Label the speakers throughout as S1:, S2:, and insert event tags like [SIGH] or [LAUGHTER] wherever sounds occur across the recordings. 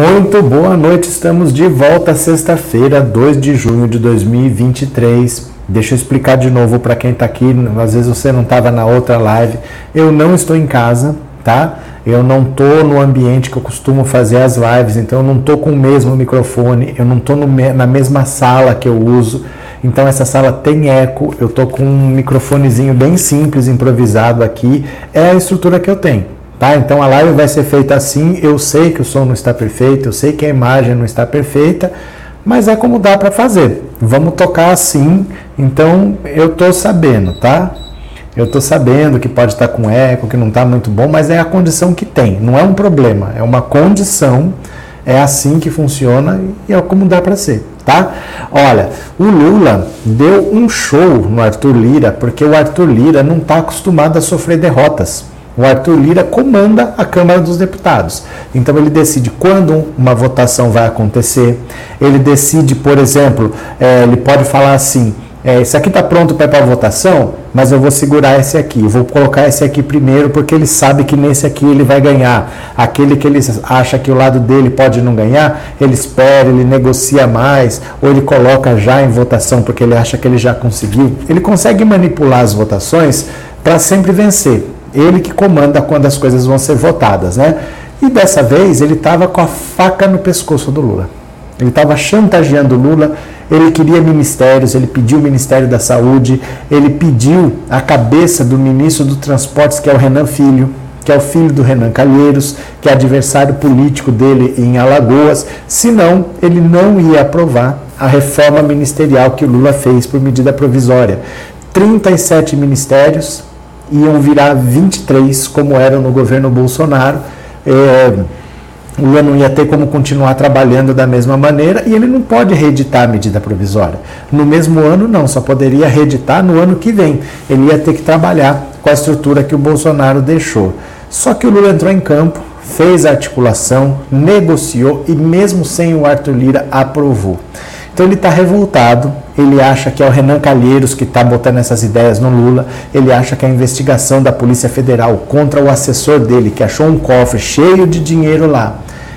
S1: Muito boa noite, estamos de volta sexta-feira, 2 de junho de 2023. Deixa eu explicar de novo para quem está aqui, às vezes você não estava na outra live. Eu não estou em casa, tá? Eu não estou no ambiente que eu costumo fazer as lives, então eu não estou com o mesmo microfone, eu não estou na mesma sala que eu uso. Então essa sala tem eco, eu estou com um microfonezinho bem simples, improvisado aqui. É a estrutura que eu tenho. Tá? Então a live vai ser feita assim. Eu sei que o som não está perfeito, eu sei que a imagem não está perfeita, mas é como dá para fazer. Vamos tocar assim. Então eu estou sabendo, tá? Eu estou sabendo que pode estar tá com eco, que não está muito bom, mas é a condição que tem. Não é um problema, é uma condição. É assim que funciona e é como dá para ser, tá? Olha, o Lula deu um show no Arthur Lira porque o Arthur Lira não está acostumado a sofrer derrotas. O Arthur Lira comanda a Câmara dos Deputados. Então ele decide quando uma votação vai acontecer. Ele decide, por exemplo, é, ele pode falar assim: é, esse aqui está pronto para ir para votação, mas eu vou segurar esse aqui. Vou colocar esse aqui primeiro porque ele sabe que nesse aqui ele vai ganhar. Aquele que ele acha que o lado dele pode não ganhar, ele espera, ele negocia mais, ou ele coloca já em votação porque ele acha que ele já conseguiu. Ele consegue manipular as votações para sempre vencer. Ele que comanda quando as coisas vão ser votadas, né? E dessa vez ele estava com a faca no pescoço do Lula. Ele estava chantageando o Lula, ele queria ministérios, ele pediu o Ministério da Saúde, ele pediu a cabeça do ministro do Transportes, que é o Renan Filho, que é o filho do Renan Calheiros, que é adversário político dele em Alagoas, senão ele não ia aprovar a reforma ministerial que o Lula fez por medida provisória. 37 ministérios, iam virar 23, como eram no governo Bolsonaro. É, o Lula não ia ter como continuar trabalhando da mesma maneira e ele não pode reeditar a medida provisória. No mesmo ano, não, só poderia reeditar no ano que vem. Ele ia ter que trabalhar com a estrutura que o Bolsonaro deixou. Só que o Lula entrou em campo, fez a articulação, negociou e, mesmo sem o Arthur Lira, aprovou. Então ele está revoltado, ele acha que é o Renan Calheiros que está botando essas ideias no Lula, ele acha que a investigação da Polícia Federal contra o assessor dele, que achou um cofre cheio de dinheiro lá,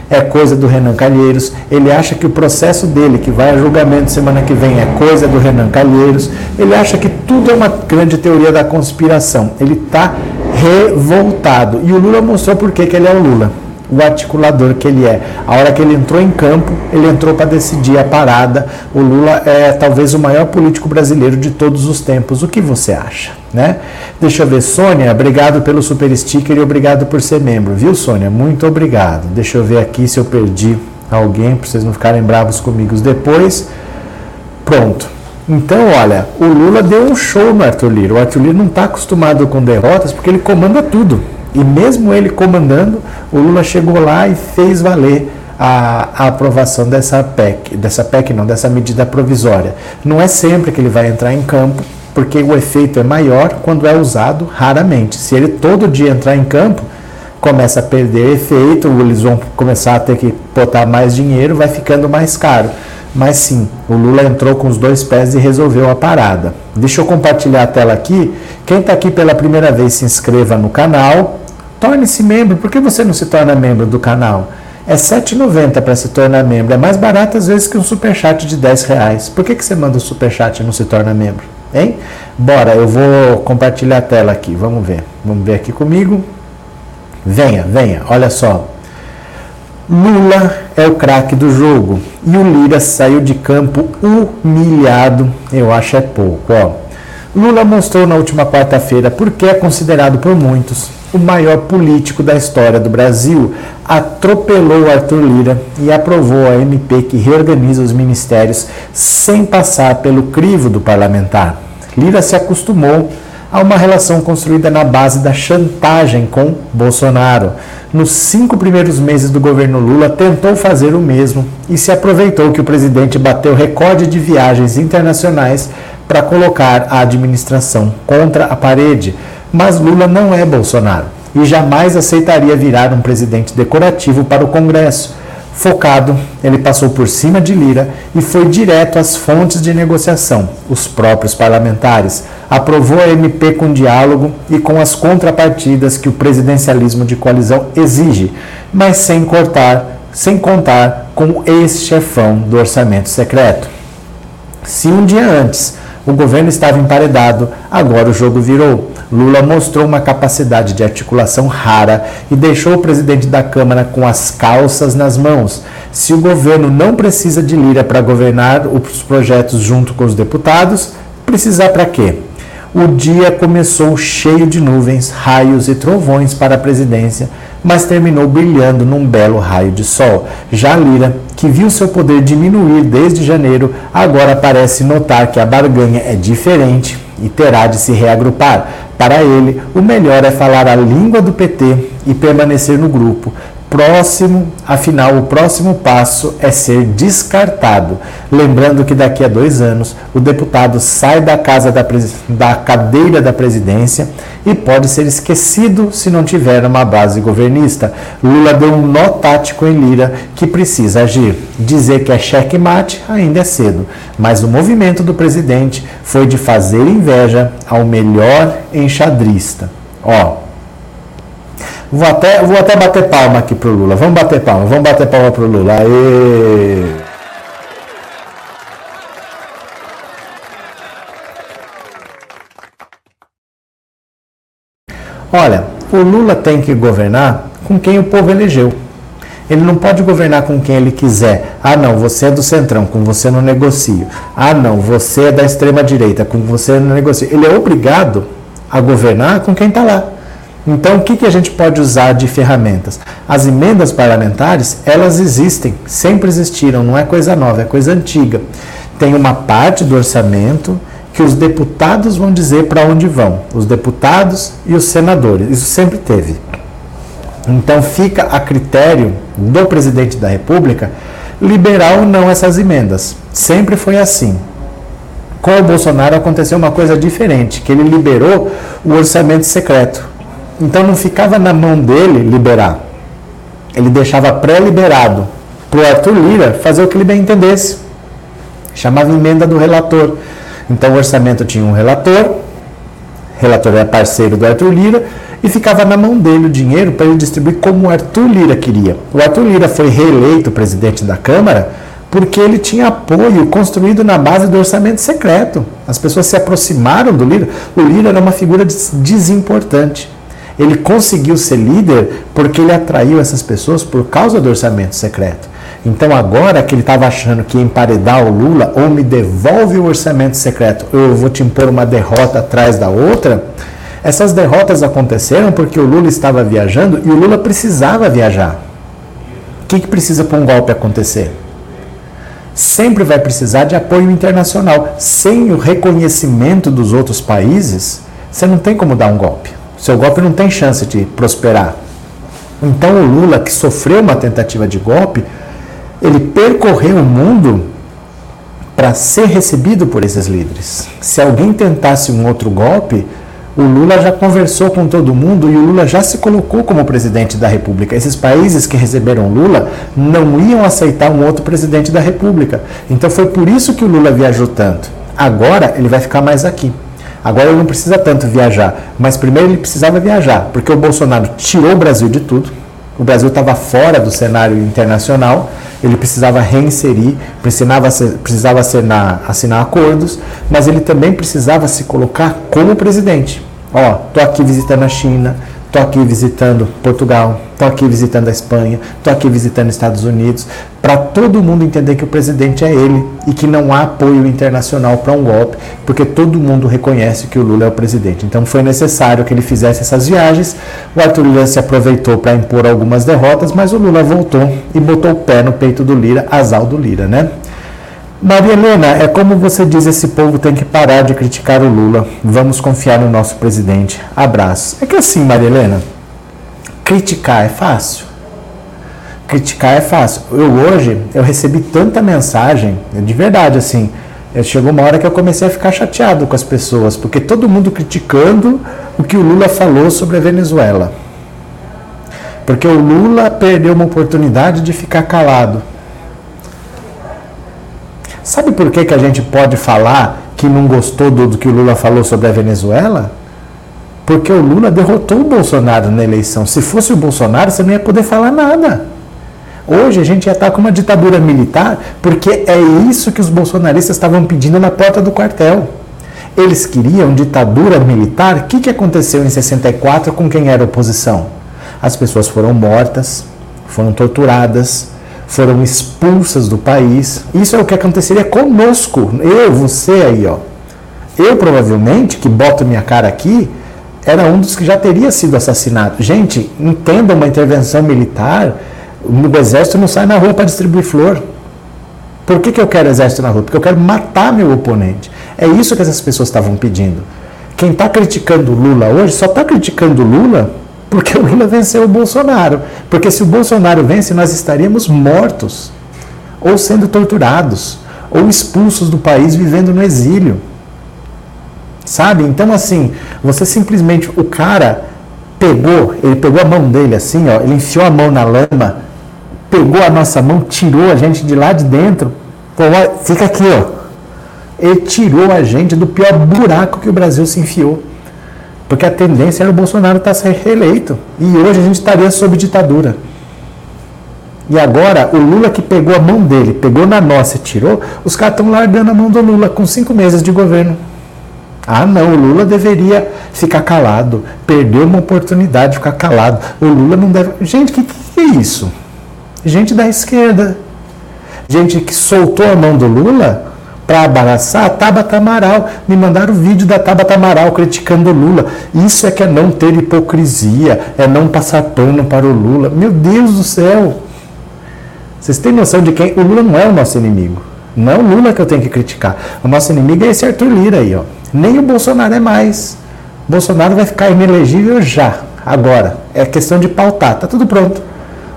S1: é coisa do Renan Calheiros, ele acha que o processo dele, que vai a julgamento semana que vem, é coisa do Renan Calheiros, ele acha que tudo é uma grande teoria da conspiração, ele está revoltado. E o Lula mostrou por que, que ele é o Lula o articulador que ele é. A hora que ele entrou em campo, ele entrou para decidir a parada. O Lula é talvez o maior político brasileiro de todos os tempos. O que você acha? Né? Deixa eu ver, Sônia, obrigado pelo super sticker e obrigado por ser membro, viu, Sônia? Muito obrigado. Deixa eu ver aqui se eu perdi alguém, para vocês não ficarem bravos comigo depois. Pronto. Então, olha, o Lula deu um show no Arthur Lira. O Arthur Lira não está acostumado com derrotas porque ele comanda tudo. E mesmo ele comandando, o Lula chegou lá e fez valer a, a, aprovação dessa PEC, dessa PEC não, dessa medida provisória. Não é sempre que ele vai entrar em campo, porque o efeito é maior quando é usado raramente. Se ele todo dia entrar em campo, começa a perder efeito, eles vão começar a ter que botar mais dinheiro, vai ficando mais caro. Mas sim, o Lula entrou com os dois pés e resolveu a parada. Deixa eu compartilhar a tela aqui. Quem está aqui pela primeira vez, se inscreva no canal Torne-se membro. Por que você não se torna membro do canal? É R$ 7,90 para se tornar membro. É mais barato às vezes que um superchat de 10 reais. Por que, que você manda o um superchat e não se torna membro? Hein? Bora, eu vou compartilhar a tela aqui. Vamos ver. Vamos ver aqui comigo. Venha, venha. Olha só. Lula é o craque do jogo. E o Lira saiu de campo humilhado. Eu acho é pouco. Ó. Lula mostrou na última quarta-feira porque é considerado por muitos o maior político da história do Brasil, atropelou Arthur Lira e aprovou a MP que reorganiza os ministérios sem passar pelo crivo do parlamentar. Lira se acostumou a uma relação construída na base da chantagem com Bolsonaro. Nos cinco primeiros meses do governo Lula, tentou fazer o mesmo e se aproveitou que o presidente bateu recorde de viagens internacionais para colocar a administração contra a parede mas Lula não é Bolsonaro e jamais aceitaria virar um presidente decorativo para o Congresso. Focado, ele passou por cima de Lira e foi direto às fontes de negociação, os próprios parlamentares. Aprovou a MP com diálogo e com as contrapartidas que o presidencialismo de coalizão exige, mas sem cortar sem contar com o ex-chefão do orçamento secreto. Se um dia antes o governo estava emparedado, agora o jogo virou. Lula mostrou uma capacidade de articulação rara e deixou o presidente da Câmara com as calças nas mãos. Se o governo não precisa de Lira para governar os projetos junto com os deputados, precisar para quê? O dia começou cheio de nuvens, raios e trovões para a presidência, mas terminou brilhando num belo raio de sol. Já Lira, que viu seu poder diminuir desde janeiro, agora parece notar que a barganha é diferente e terá de se reagrupar. Para ele, o melhor é falar a língua do PT e permanecer no grupo, próximo, afinal, o próximo passo é ser descartado. Lembrando que daqui a dois anos o deputado sai da casa da, da cadeira da presidência e pode ser esquecido se não tiver uma base governista. Lula deu um nó tático em Lira que precisa agir. Dizer que é cheque-mate ainda é cedo, mas o movimento do presidente foi de fazer inveja ao melhor enxadrista. Ó, Vou até, vou até bater palma aqui pro Lula. Vamos bater palma, vamos bater palma pro Lula. Aê! Olha, o Lula tem que governar com quem o povo elegeu. Ele não pode governar com quem ele quiser. Ah, não, você é do centrão, com você não negocio. Ah, não, você é da extrema direita, com você não negocio. Ele é obrigado a governar com quem está lá. Então, o que, que a gente pode usar de ferramentas? As emendas parlamentares, elas existem, sempre existiram, não é coisa nova, é coisa antiga. Tem uma parte do orçamento que os deputados vão dizer para onde vão, os deputados e os senadores, isso sempre teve. Então, fica a critério do presidente da República liberar ou não essas emendas. Sempre foi assim. Com o Bolsonaro aconteceu uma coisa diferente, que ele liberou o orçamento secreto. Então não ficava na mão dele liberar. Ele deixava pré-liberado para o Arthur Lira fazer o que ele bem entendesse. Chamava emenda do relator. Então o orçamento tinha um relator, relator era parceiro do Arthur Lira, e ficava na mão dele o dinheiro para ele distribuir como o Arthur Lira queria. O Arthur Lira foi reeleito presidente da Câmara porque ele tinha apoio construído na base do orçamento secreto. As pessoas se aproximaram do Lira. O Lira era uma figura desimportante. Ele conseguiu ser líder porque ele atraiu essas pessoas por causa do orçamento secreto. Então agora que ele estava achando que emparedar o Lula, ou me devolve o orçamento secreto, ou eu vou te impor uma derrota atrás da outra, essas derrotas aconteceram porque o Lula estava viajando e o Lula precisava viajar. O que, que precisa para um golpe acontecer? Sempre vai precisar de apoio internacional. Sem o reconhecimento dos outros países, você não tem como dar um golpe. Seu golpe não tem chance de prosperar. Então o Lula, que sofreu uma tentativa de golpe, ele percorreu o mundo para ser recebido por esses líderes. Se alguém tentasse um outro golpe, o Lula já conversou com todo mundo e o Lula já se colocou como presidente da República. Esses países que receberam Lula não iam aceitar um outro presidente da República. Então foi por isso que o Lula viajou tanto. Agora ele vai ficar mais aqui. Agora ele não precisa tanto viajar, mas primeiro ele precisava viajar, porque o Bolsonaro tirou o Brasil de tudo. O Brasil estava fora do cenário internacional, ele precisava reinserir, precisava, precisava assinar, assinar acordos, mas ele também precisava se colocar como presidente. Ó, tô aqui visitando a China, Estou aqui visitando Portugal, estou aqui visitando a Espanha, estou aqui visitando Estados Unidos, para todo mundo entender que o presidente é ele e que não há apoio internacional para um golpe, porque todo mundo reconhece que o Lula é o presidente. Então foi necessário que ele fizesse essas viagens. O Arthur Lira se aproveitou para impor algumas derrotas, mas o Lula voltou e botou o pé no peito do Lira, asal do Lira, né? Maria Helena, é como você diz, esse povo tem que parar de criticar o Lula. Vamos confiar no nosso presidente. Abraço. É que assim, Maria Helena, criticar é fácil. Criticar é fácil. Eu hoje, eu recebi tanta mensagem, de verdade, assim, chegou uma hora que eu comecei a ficar chateado com as pessoas, porque todo mundo criticando o que o Lula falou sobre a Venezuela. Porque o Lula perdeu uma oportunidade de ficar calado Sabe por que, que a gente pode falar que não gostou do, do que o Lula falou sobre a Venezuela? Porque o Lula derrotou o Bolsonaro na eleição. Se fosse o Bolsonaro, você não ia poder falar nada. Hoje a gente já está com uma ditadura militar porque é isso que os bolsonaristas estavam pedindo na porta do quartel. Eles queriam ditadura militar. O que, que aconteceu em 64 com quem era oposição? As pessoas foram mortas, foram torturadas, foram expulsas do país. Isso é o que aconteceria conosco, eu, você aí, ó. Eu provavelmente, que boto minha cara aqui, era um dos que já teria sido assassinado. Gente, entenda uma intervenção militar, o exército não sai na rua para distribuir flor. Por que, que eu quero exército na rua? Porque eu quero matar meu oponente. É isso que essas pessoas estavam pedindo. Quem está criticando Lula hoje só está criticando Lula porque o Lula venceu o Bolsonaro. Porque se o Bolsonaro vence, nós estaríamos mortos, ou sendo torturados, ou expulsos do país vivendo no exílio. Sabe? Então, assim, você simplesmente, o cara pegou, ele pegou a mão dele assim, ó, ele enfiou a mão na lama, pegou a nossa mão, tirou a gente de lá de dentro, fica aqui, ó. Ele tirou a gente do pior buraco que o Brasil se enfiou. Porque a tendência era o Bolsonaro estar tá reeleito. E hoje a gente estaria sob ditadura. E agora, o Lula que pegou a mão dele, pegou na nossa e tirou, os caras estão largando a mão do Lula com cinco meses de governo. Ah, não, o Lula deveria ficar calado. Perdeu uma oportunidade de ficar calado. O Lula não deve. Gente, o que, que é isso? Gente da esquerda. Gente que soltou a mão do Lula para abraçar a Tabata Amaral. Me mandaram o vídeo da Tabata Amaral criticando o Lula. Isso é que é não ter hipocrisia, é não passar pano para o Lula. Meu Deus do céu! Vocês têm noção de quem? O Lula não é o nosso inimigo. Não é o Lula que eu tenho que criticar. O nosso inimigo é esse Arthur Lira aí, ó. Nem o Bolsonaro é mais. Bolsonaro vai ficar inelegível já, agora. É questão de pautar, tá tudo pronto.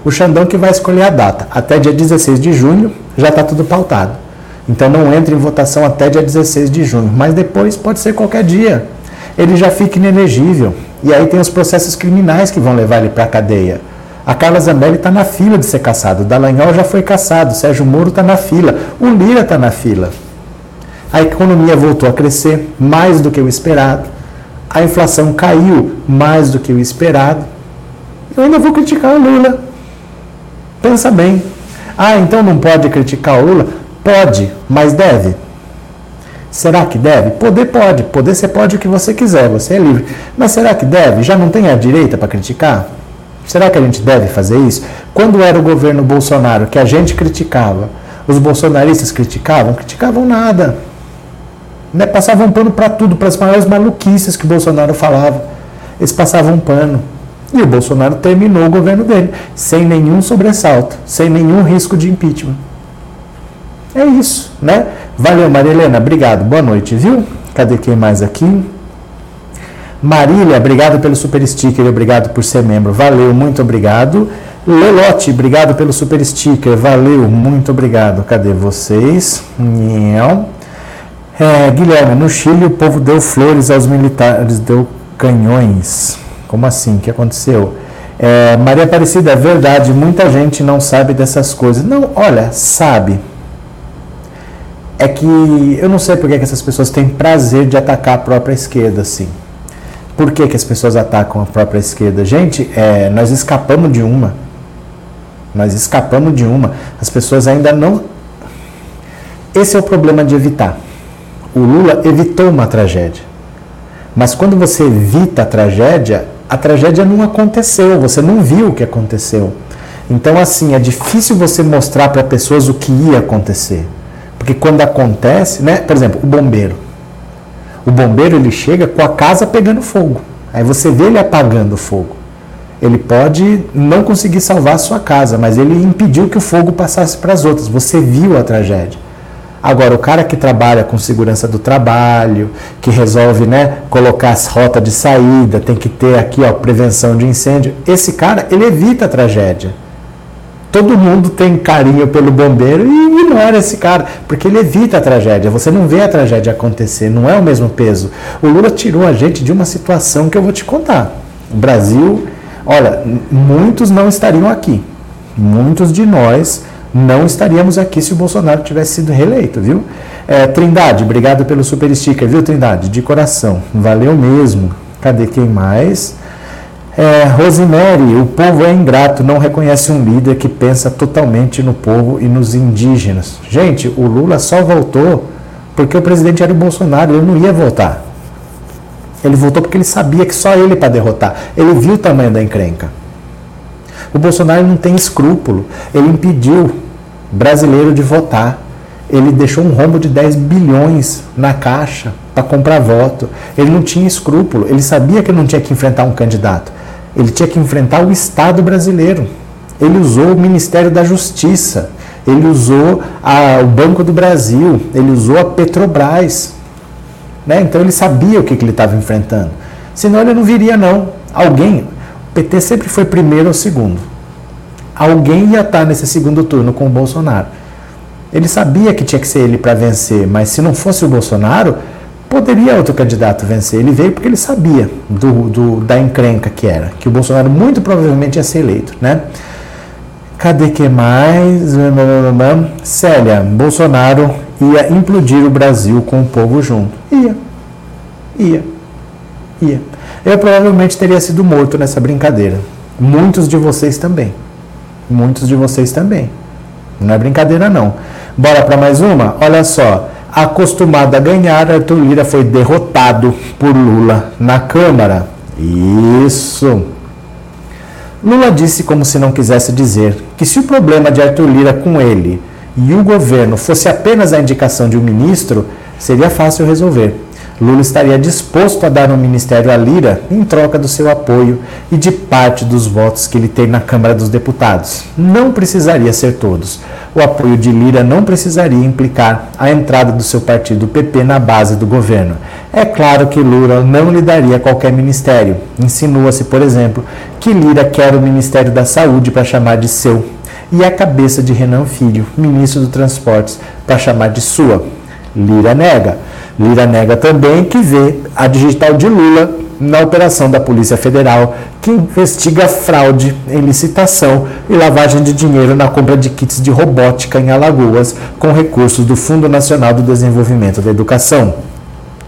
S1: O Xandão que vai escolher a data. Até dia 16 de junho já está tudo pautado. Então não entra em votação até dia 16 de junho. Mas depois pode ser qualquer dia. Ele já fica inelegível. E aí tem os processos criminais que vão levar ele para a cadeia. A Carla Zambelli está na fila de ser caçado. O Dallagnol já foi caçado. O Sérgio Moro está na fila. O Lira está na fila. A economia voltou a crescer mais do que o esperado. A inflação caiu mais do que o esperado. Eu ainda vou criticar o Lula. Pensa bem. Ah, então não pode criticar o Lula? Pode, mas deve. Será que deve? Poder pode. Poder você pode o que você quiser, você é livre. Mas será que deve? Já não tem a direita para criticar? Será que a gente deve fazer isso? Quando era o governo Bolsonaro que a gente criticava, os bolsonaristas criticavam? Criticavam nada né, passavam pano para tudo, para as maiores maluquices que o Bolsonaro falava. Eles passavam pano. E o Bolsonaro terminou o governo dele, sem nenhum sobressalto, sem nenhum risco de impeachment. É isso, né? Valeu, Maria Helena, obrigado. Boa noite, viu? Cadê quem mais aqui? Marília, obrigado pelo super sticker, obrigado por ser membro. Valeu, muito obrigado. Lelote, obrigado pelo super sticker, valeu, muito obrigado. Cadê vocês? É, Guilherme, no Chile o povo deu flores aos militares, deu canhões. Como assim? O que aconteceu? É, Maria Aparecida, é verdade, muita gente não sabe dessas coisas. Não, olha, sabe. É que eu não sei por que essas pessoas têm prazer de atacar a própria esquerda assim. Por que, que as pessoas atacam a própria esquerda? Gente, é, nós escapamos de uma. Nós escapamos de uma. As pessoas ainda não. Esse é o problema de evitar o Lula evitou uma tragédia. Mas quando você evita a tragédia, a tragédia não aconteceu, você não viu o que aconteceu. Então, assim, é difícil você mostrar para pessoas o que ia acontecer. Porque quando acontece, né? Por exemplo, o bombeiro. O bombeiro ele chega com a casa pegando fogo. Aí você vê ele apagando o fogo. Ele pode não conseguir salvar a sua casa, mas ele impediu que o fogo passasse para as outras. Você viu a tragédia. Agora, o cara que trabalha com segurança do trabalho, que resolve né, colocar as rotas de saída, tem que ter aqui ó, prevenção de incêndio, esse cara, ele evita a tragédia. Todo mundo tem carinho pelo bombeiro e ignora esse cara, porque ele evita a tragédia. Você não vê a tragédia acontecer, não é o mesmo peso. O Lula tirou a gente de uma situação que eu vou te contar. O Brasil, olha, muitos não estariam aqui. Muitos de nós não estaríamos aqui se o Bolsonaro tivesse sido reeleito, viu? É, Trindade, obrigado pelo super sticker, viu, Trindade? De coração, valeu mesmo. Cadê quem mais? É, Rosemary, o povo é ingrato, não reconhece um líder que pensa totalmente no povo e nos indígenas. Gente, o Lula só voltou porque o presidente era o Bolsonaro, ele não ia voltar. Ele voltou porque ele sabia que só ele para derrotar. Ele viu o tamanho da encrenca. O Bolsonaro não tem escrúpulo. Ele impediu brasileiro de votar. Ele deixou um rombo de 10 bilhões na caixa para comprar voto. Ele não tinha escrúpulo. Ele sabia que não tinha que enfrentar um candidato. Ele tinha que enfrentar o Estado brasileiro. Ele usou o Ministério da Justiça. Ele usou a, o Banco do Brasil. Ele usou a Petrobras. Né? Então ele sabia o que, que ele estava enfrentando. Senão ele não viria, não. Alguém. O PT sempre foi primeiro ou segundo. Alguém ia estar nesse segundo turno com o Bolsonaro. Ele sabia que tinha que ser ele para vencer, mas se não fosse o Bolsonaro, poderia outro candidato vencer. Ele veio porque ele sabia do, do, da encrenca que era, que o Bolsonaro muito provavelmente ia ser eleito, né? Cadê que mais? Célia, Bolsonaro ia implodir o Brasil com o povo junto. Ia. Ia. Ia. Eu provavelmente teria sido morto nessa brincadeira. Muitos de vocês também. Muitos de vocês também. Não é brincadeira, não. Bora para mais uma? Olha só. Acostumado a ganhar, Arthur Lira foi derrotado por Lula na Câmara. Isso. Lula disse, como se não quisesse dizer, que se o problema de Arthur Lira com ele e o governo fosse apenas a indicação de um ministro, seria fácil resolver. Lula estaria disposto a dar um ministério a Lira em troca do seu apoio e de parte dos votos que ele tem na Câmara dos Deputados. Não precisaria ser todos. O apoio de Lira não precisaria implicar a entrada do seu partido PP na base do governo. É claro que Lula não lhe daria qualquer ministério. Insinua-se, por exemplo, que Lira quer o Ministério da Saúde para chamar de seu e a cabeça de Renan Filho, ministro dos Transportes, para chamar de sua. Lira nega. Lira nega também que vê a digital de Lula na operação da Polícia Federal que investiga fraude em licitação e lavagem de dinheiro na compra de kits de robótica em Alagoas com recursos do Fundo Nacional do Desenvolvimento da Educação.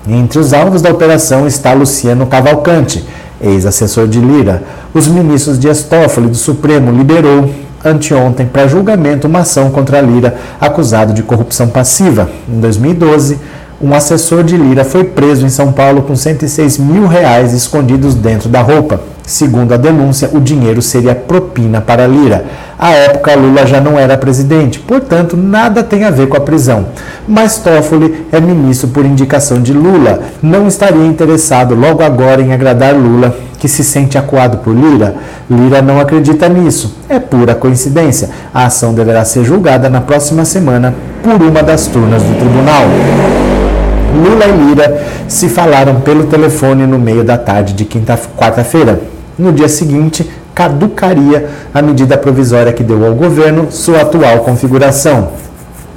S1: Entre os alvos da operação está Luciano Cavalcante, ex-assessor de Lira. Os ministros Dias Toffoli do Supremo liberou anteontem para julgamento uma ação contra Lira acusado de corrupção passiva. Em 2012, um assessor de Lira foi preso em São Paulo com 106 mil reais escondidos dentro da roupa. Segundo a denúncia, o dinheiro seria propina para Lira. À época, Lula já não era presidente, portanto, nada tem a ver com a prisão. Mas Toffoli é ministro por indicação de Lula. Não estaria interessado logo agora em agradar Lula, que se sente acuado por Lira? Lira não acredita nisso. É pura coincidência. A ação deverá ser julgada na próxima semana por uma das turnas do tribunal. Lula e Lira se falaram pelo telefone no meio da tarde de quinta, quarta-feira. No dia seguinte, caducaria a medida provisória que deu ao governo sua atual configuração.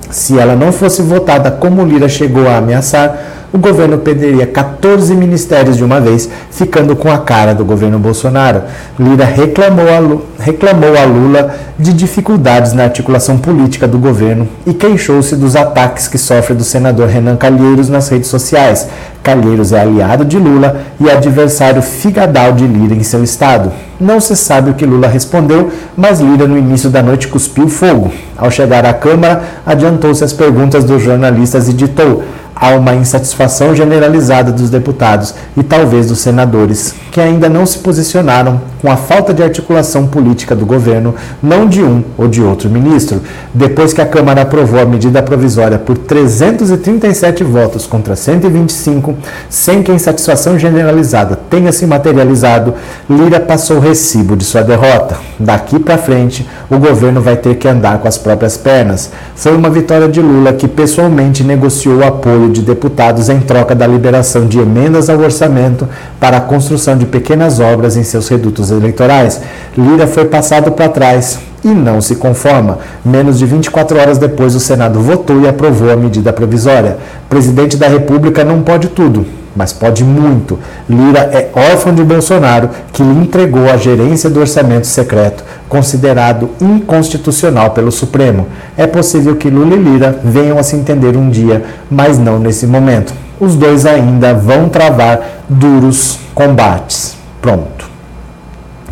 S1: Se ela não fosse votada como Lira chegou a ameaçar, o governo perderia 14 ministérios de uma vez, ficando com a cara do governo Bolsonaro. Lira reclamou a, reclamou a Lula de dificuldades na articulação política do governo e queixou-se dos ataques que sofre do senador Renan Calheiros nas redes sociais. Calheiros é aliado de Lula e adversário figadal de Lira em seu estado. Não se sabe o que Lula respondeu, mas Lira no início da noite cuspiu fogo. Ao chegar à Câmara, adiantou-se às perguntas dos jornalistas e ditou: há uma insatisfação generalizada dos deputados e talvez dos senadores, que ainda não se posicionaram com a falta de articulação política do governo, não de um ou de outro ministro. Depois que a Câmara aprovou a medida provisória por 337 votos contra 125, sem que a insatisfação generalizada tenha se materializado, Lira passou o recibo de sua derrota. Daqui para frente, o governo vai ter que andar com as próprias pernas. Foi uma vitória de Lula que pessoalmente negociou o apoio de deputados em troca da liberação de emendas ao orçamento para a construção de pequenas obras em seus redutos eleitorais. Lira foi passado para trás e não se conforma. Menos de 24 horas depois, o Senado votou e aprovou a medida provisória. O presidente da República não pode tudo, mas pode muito. Lira é órfão de Bolsonaro, que lhe entregou a gerência do orçamento secreto, considerado inconstitucional pelo Supremo. É possível que Lula e Lira venham a se entender um dia, mas não nesse momento. Os dois ainda vão travar duros combates. Pronto.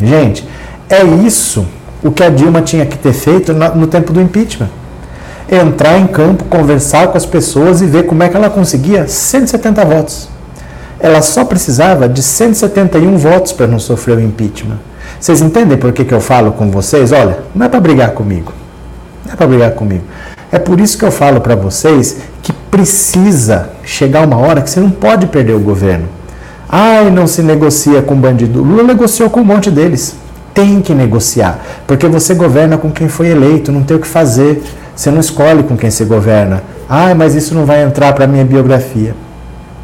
S1: Gente, é isso o que a Dilma tinha que ter feito no tempo do impeachment. Entrar em campo, conversar com as pessoas e ver como é que ela conseguia 170 votos. Ela só precisava de 171 votos para não sofrer o impeachment. Vocês entendem por que, que eu falo com vocês? Olha, não é para brigar comigo. Não é para brigar comigo. É por isso que eu falo para vocês que precisa chegar uma hora que você não pode perder o governo. Ai, não se negocia com bandido. Lula negociou com um monte deles. Tem que negociar, porque você governa com quem foi eleito, não tem o que fazer. Você não escolhe com quem você governa. Ai, mas isso não vai entrar para minha biografia.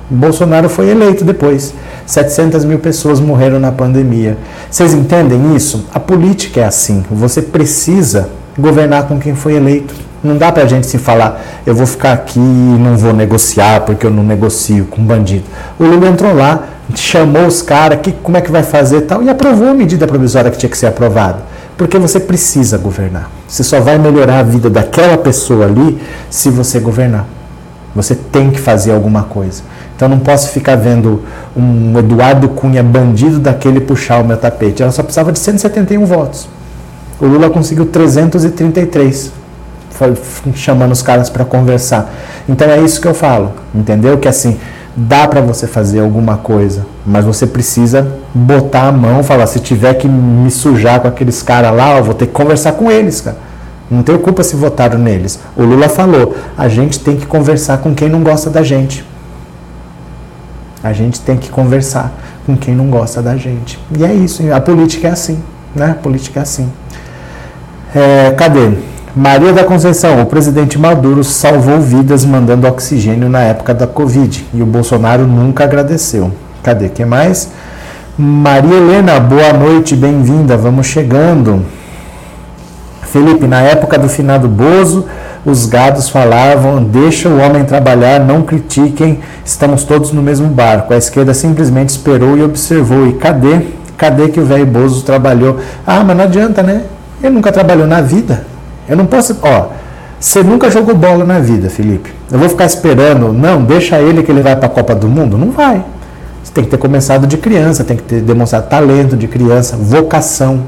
S1: Bolsonaro foi eleito depois. 700 mil pessoas morreram na pandemia. Vocês entendem isso? A política é assim. Você precisa governar com quem foi eleito. Não dá para a gente se falar, eu vou ficar aqui e não vou negociar porque eu não negocio com bandido. O Lula entrou lá, chamou os caras, que, como é que vai fazer tal, e aprovou a medida provisória que tinha que ser aprovada. Porque você precisa governar. Você só vai melhorar a vida daquela pessoa ali se você governar. Você tem que fazer alguma coisa. Então não posso ficar vendo um Eduardo Cunha bandido daquele puxar o meu tapete. Ela só precisava de 171 votos. O Lula conseguiu 333, chamando os caras para conversar. Então é isso que eu falo, entendeu? Que assim, dá para você fazer alguma coisa, mas você precisa botar a mão, falar, se tiver que me sujar com aqueles caras lá, eu vou ter que conversar com eles, cara. Não tenho culpa se votaram neles. O Lula falou, a gente tem que conversar com quem não gosta da gente. A gente tem que conversar com quem não gosta da gente. E é isso, a política é assim, né? A política é assim. É, cadê? Maria da Conceição, o presidente Maduro salvou vidas mandando oxigênio na época da Covid e o Bolsonaro nunca agradeceu. Cadê? que mais? Maria Helena, boa noite, bem-vinda, vamos chegando. Felipe, na época do finado Bozo, os gados falavam: deixa o homem trabalhar, não critiquem, estamos todos no mesmo barco. A esquerda simplesmente esperou e observou. E cadê? Cadê que o velho Bozo trabalhou? Ah, mas não adianta, né? Ele nunca trabalhou na vida. Eu não posso. Ó, você nunca jogou bola na vida, Felipe. Eu vou ficar esperando. Não, deixa ele que ele vai para a Copa do Mundo? Não vai. Você tem que ter começado de criança, tem que ter demonstrado talento de criança, vocação,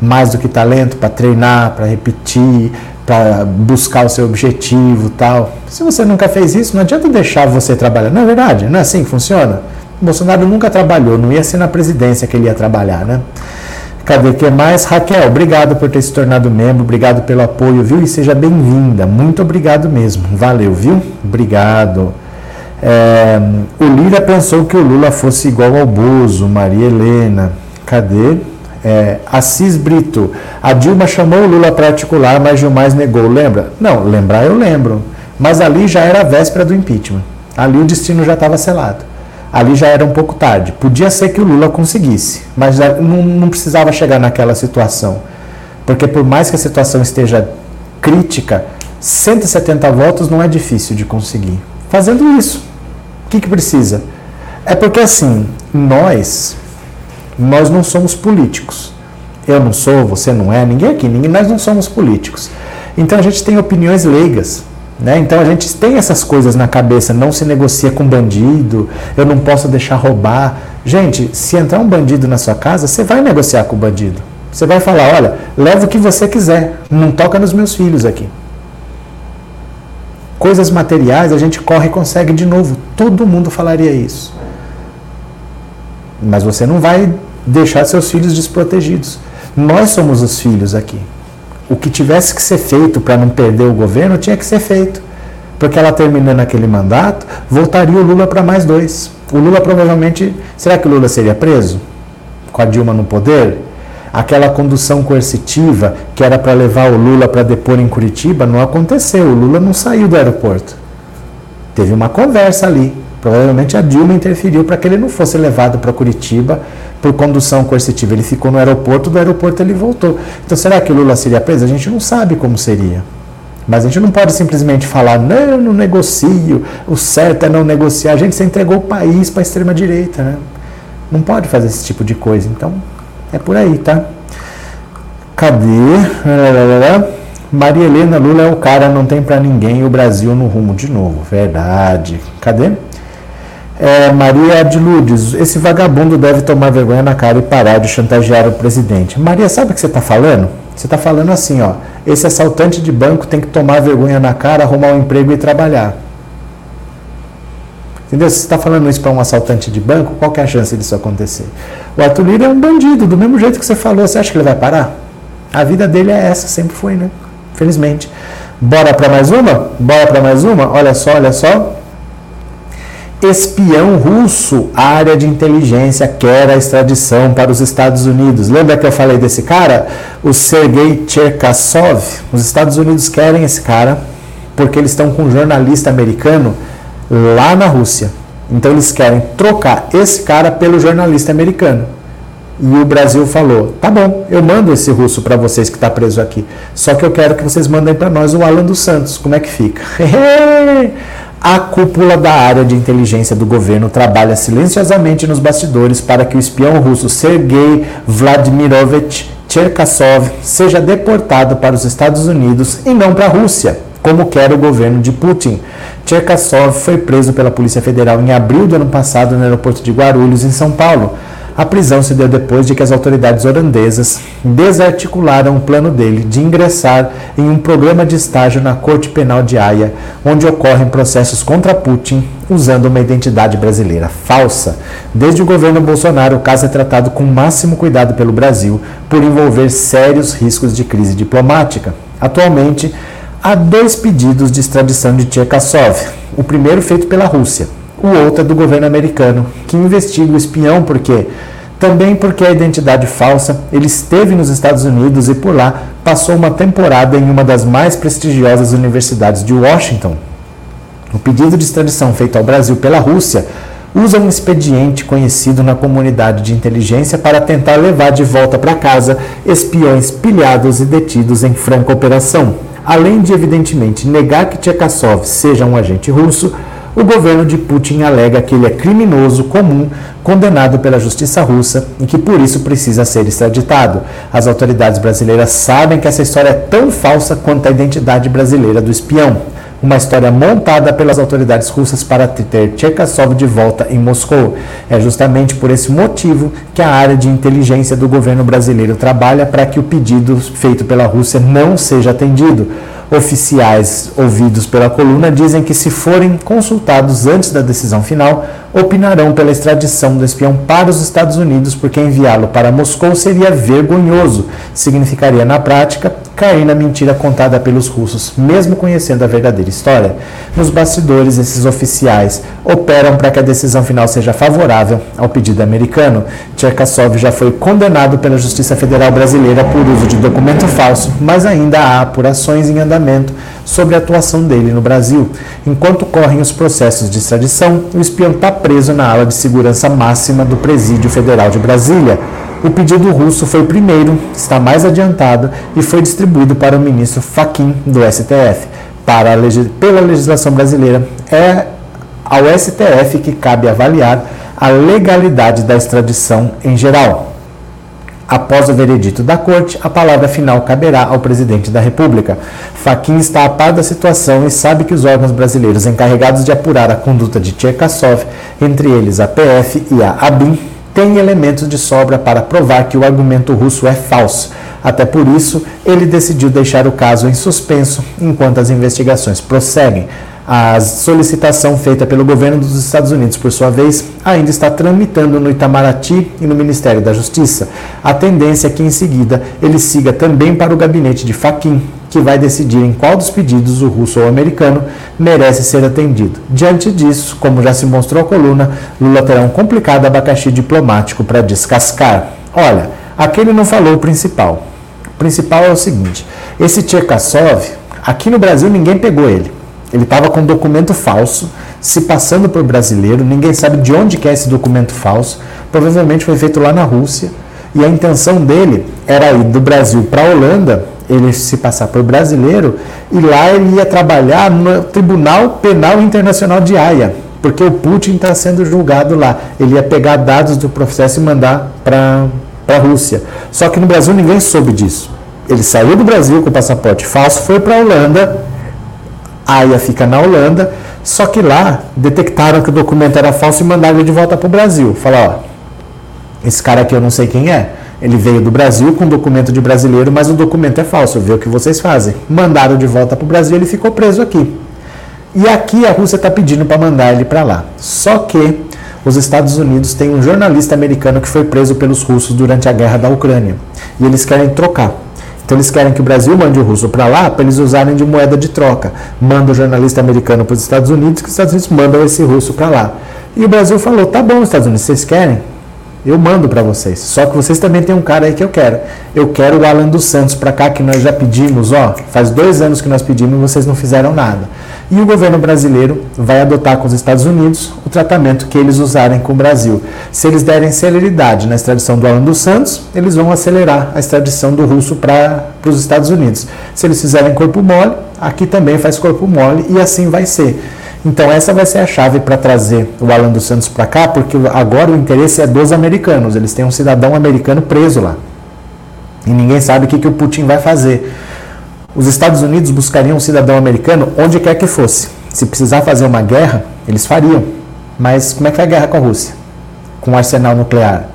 S1: mais do que talento, para treinar, para repetir, para buscar o seu objetivo tal. Se você nunca fez isso, não adianta deixar você trabalhar. Não é verdade? Não é assim que funciona? O Bolsonaro nunca trabalhou, não ia ser na presidência que ele ia trabalhar, né? Cadê que mais? Raquel, obrigado por ter se tornado membro, obrigado pelo apoio, viu? E seja bem-vinda. Muito obrigado mesmo. Valeu, viu? Obrigado. É, o Lira pensou que o Lula fosse igual ao Bozo, Maria Helena. Cadê? É, Assis Brito. A Dilma chamou o Lula para articular, mas Gilmar negou. Lembra? Não, lembrar eu lembro. Mas ali já era a véspera do impeachment. Ali o destino já estava selado ali já era um pouco tarde. Podia ser que o Lula conseguisse, mas não, não precisava chegar naquela situação. Porque por mais que a situação esteja crítica, 170 votos não é difícil de conseguir. Fazendo isso, o que, que precisa? É porque assim, nós, nós não somos políticos. Eu não sou, você não é, ninguém aqui, ninguém, nós não somos políticos. Então a gente tem opiniões leigas. Né? Então a gente tem essas coisas na cabeça, não se negocia com bandido, eu não posso deixar roubar. Gente, se entrar um bandido na sua casa, você vai negociar com o bandido. Você vai falar, olha, leva o que você quiser, não toca nos meus filhos aqui. Coisas materiais a gente corre e consegue de novo. Todo mundo falaria isso. Mas você não vai deixar seus filhos desprotegidos. Nós somos os filhos aqui o que tivesse que ser feito para não perder o governo tinha que ser feito. Porque ela terminando aquele mandato, voltaria o Lula para mais dois. O Lula provavelmente. Será que o Lula seria preso? Com a Dilma no poder? Aquela condução coercitiva que era para levar o Lula para depor em Curitiba não aconteceu. O Lula não saiu do aeroporto. Teve uma conversa ali. Provavelmente a Dilma interferiu para que ele não fosse levado para Curitiba por condução coercitiva. Ele ficou no aeroporto, do aeroporto ele voltou. Então será que o Lula seria preso? A gente não sabe como seria. Mas a gente não pode simplesmente falar, não, não negocio, o certo é não negociar. A gente se entregou o país para a extrema-direita, né? Não pode fazer esse tipo de coisa. Então, é por aí, tá? Cadê? Maria Helena Lula é o cara, não tem para ninguém o Brasil no rumo de novo. Verdade. Cadê? É, Maria de Lourdes, esse vagabundo deve tomar vergonha na cara e parar de chantagear o presidente. Maria, sabe o que você está falando? Você está falando assim, ó. Esse assaltante de banco tem que tomar vergonha na cara, arrumar um emprego e trabalhar. Entendeu? Se você está falando isso para um assaltante de banco, qual é a chance disso acontecer? O Arthur Lira é um bandido, do mesmo jeito que você falou. Você acha que ele vai parar? A vida dele é essa, sempre foi, né? Felizmente. Bora para mais uma? Bora para mais uma? Olha só, olha só espião russo, área de inteligência quer a extradição para os Estados Unidos. Lembra que eu falei desse cara? O Sergei Cherkasov. Os Estados Unidos querem esse cara porque eles estão com um jornalista americano lá na Rússia. Então eles querem trocar esse cara pelo jornalista americano. E o Brasil falou: tá bom, eu mando esse russo para vocês que está preso aqui. Só que eu quero que vocês mandem para nós o Alan dos Santos. Como é que fica? [LAUGHS] [LAUGHS] A cúpula da área de inteligência do governo trabalha silenciosamente nos bastidores para que o espião russo Sergei Vladimirovich Cherkasov seja deportado para os Estados Unidos e não para a Rússia, como quer o governo de Putin. Cherkasov foi preso pela Polícia Federal em abril do ano passado no aeroporto de Guarulhos, em São Paulo. A prisão se deu depois de que as autoridades holandesas desarticularam o plano dele de ingressar em um programa de estágio na Corte Penal de Haia, onde ocorrem processos contra Putin usando uma identidade brasileira falsa. Desde o governo Bolsonaro, o caso é tratado com máximo cuidado pelo Brasil por envolver sérios riscos de crise diplomática. Atualmente, há dois pedidos de extradição de Tchekasov. O primeiro feito pela Rússia o outro é do governo americano, que investiga o espião porque também porque a identidade falsa, ele esteve nos Estados Unidos e por lá passou uma temporada em uma das mais prestigiosas universidades de Washington. O pedido de extradição feito ao Brasil pela Rússia usa um expediente conhecido na comunidade de inteligência para tentar levar de volta para casa espiões pilhados e detidos em franca operação. Além de, evidentemente, negar que Tchekasov seja um agente russo, o governo de Putin alega que ele é criminoso comum, condenado pela justiça russa e que por isso precisa ser extraditado. As autoridades brasileiras sabem que essa história é tão falsa quanto a identidade brasileira do espião. Uma história montada pelas autoridades russas para ter Cherkasov de volta em Moscou. É justamente por esse motivo que a área de inteligência do governo brasileiro trabalha para que o pedido feito pela Rússia não seja atendido oficiais ouvidos pela coluna dizem que, se forem consultados antes da decisão final, opinarão pela extradição do espião para os Estados Unidos, porque enviá-lo para Moscou seria vergonhoso. Significaria, na prática, cair na mentira contada pelos russos, mesmo conhecendo a verdadeira história. Nos bastidores, esses oficiais operam para que a decisão final seja favorável ao pedido americano. Cherkasov já foi condenado pela Justiça Federal Brasileira por uso de documento falso, mas ainda há apurações em andamento sobre a atuação dele no Brasil. Enquanto correm os processos de extradição, o espião está preso na ala de segurança máxima do Presídio Federal de Brasília. O pedido russo foi o primeiro, está mais adiantado e foi distribuído para o ministro Faquim do STF. Para pela legislação brasileira, é ao STF que cabe avaliar a legalidade da extradição em geral. Após o veredito da corte, a palavra final caberá ao presidente da República. Faquin está a par da situação e sabe que os órgãos brasileiros encarregados de apurar a conduta de Tcherkassov, entre eles a PF e a ABIN, têm elementos de sobra para provar que o argumento russo é falso. Até por isso, ele decidiu deixar o caso em suspenso enquanto as investigações prosseguem. A solicitação feita pelo governo dos Estados Unidos, por sua vez, ainda está tramitando no Itamaraty e no Ministério da Justiça. A tendência é que, em seguida, ele siga também para o gabinete de Faquim, que vai decidir em qual dos pedidos o russo ou o americano merece ser atendido. Diante disso, como já se mostrou a coluna, Lula terá um complicado abacaxi diplomático para descascar. Olha, aqui ele não falou o principal. O principal é o seguinte: esse Tcherkassov, aqui no Brasil ninguém pegou ele. Ele estava com um documento falso, se passando por brasileiro, ninguém sabe de onde é esse documento falso. Provavelmente foi feito lá na Rússia. E a intenção dele era ir do Brasil para a Holanda, ele se passar por brasileiro, e lá ele ia trabalhar no Tribunal Penal Internacional de Haia, porque o Putin está sendo julgado lá. Ele ia pegar dados do processo e mandar para a Rússia. Só que no Brasil ninguém soube disso. Ele saiu do Brasil com o passaporte falso, foi para a Holanda, Haia fica na Holanda, Só que lá detectaram que o documento era falso e mandaram ele de volta para o Brasil. Falaram, ó, esse cara aqui eu não sei quem é. Ele veio do Brasil com documento de brasileiro, mas o documento é falso. Vê o que vocês fazem. Mandaram de volta para o Brasil, ele ficou preso aqui. E aqui a Rússia está pedindo para mandar ele para lá. Só que os Estados Unidos têm um jornalista americano que foi preso pelos russos durante a guerra da Ucrânia. E eles querem trocar. Então eles querem que o Brasil mande o russo para lá para eles usarem de moeda de troca. Manda o jornalista americano para os Estados Unidos, que os Estados Unidos mandam esse russo para lá. E o Brasil falou: tá bom, Estados Unidos, vocês querem? Eu mando para vocês. Só que vocês também têm um cara aí que eu quero. Eu quero o Alan dos Santos para cá, que nós já pedimos, ó. Faz dois anos que nós pedimos e vocês não fizeram nada. E o governo brasileiro vai adotar com os Estados Unidos o tratamento que eles usarem com o Brasil. Se eles derem celeridade na extradição do Alan dos Santos, eles vão acelerar a extradição do russo para os Estados Unidos. Se eles fizerem corpo mole, aqui também faz corpo mole e assim vai ser. Então essa vai ser a chave para trazer o Alan dos Santos para cá, porque agora o interesse é dos americanos. Eles têm um cidadão americano preso lá. E ninguém sabe o que, que o Putin vai fazer. Os Estados Unidos buscariam um cidadão americano onde quer que fosse. Se precisar fazer uma guerra, eles fariam. Mas como é que vai a guerra com a Rússia? Com um arsenal nuclear.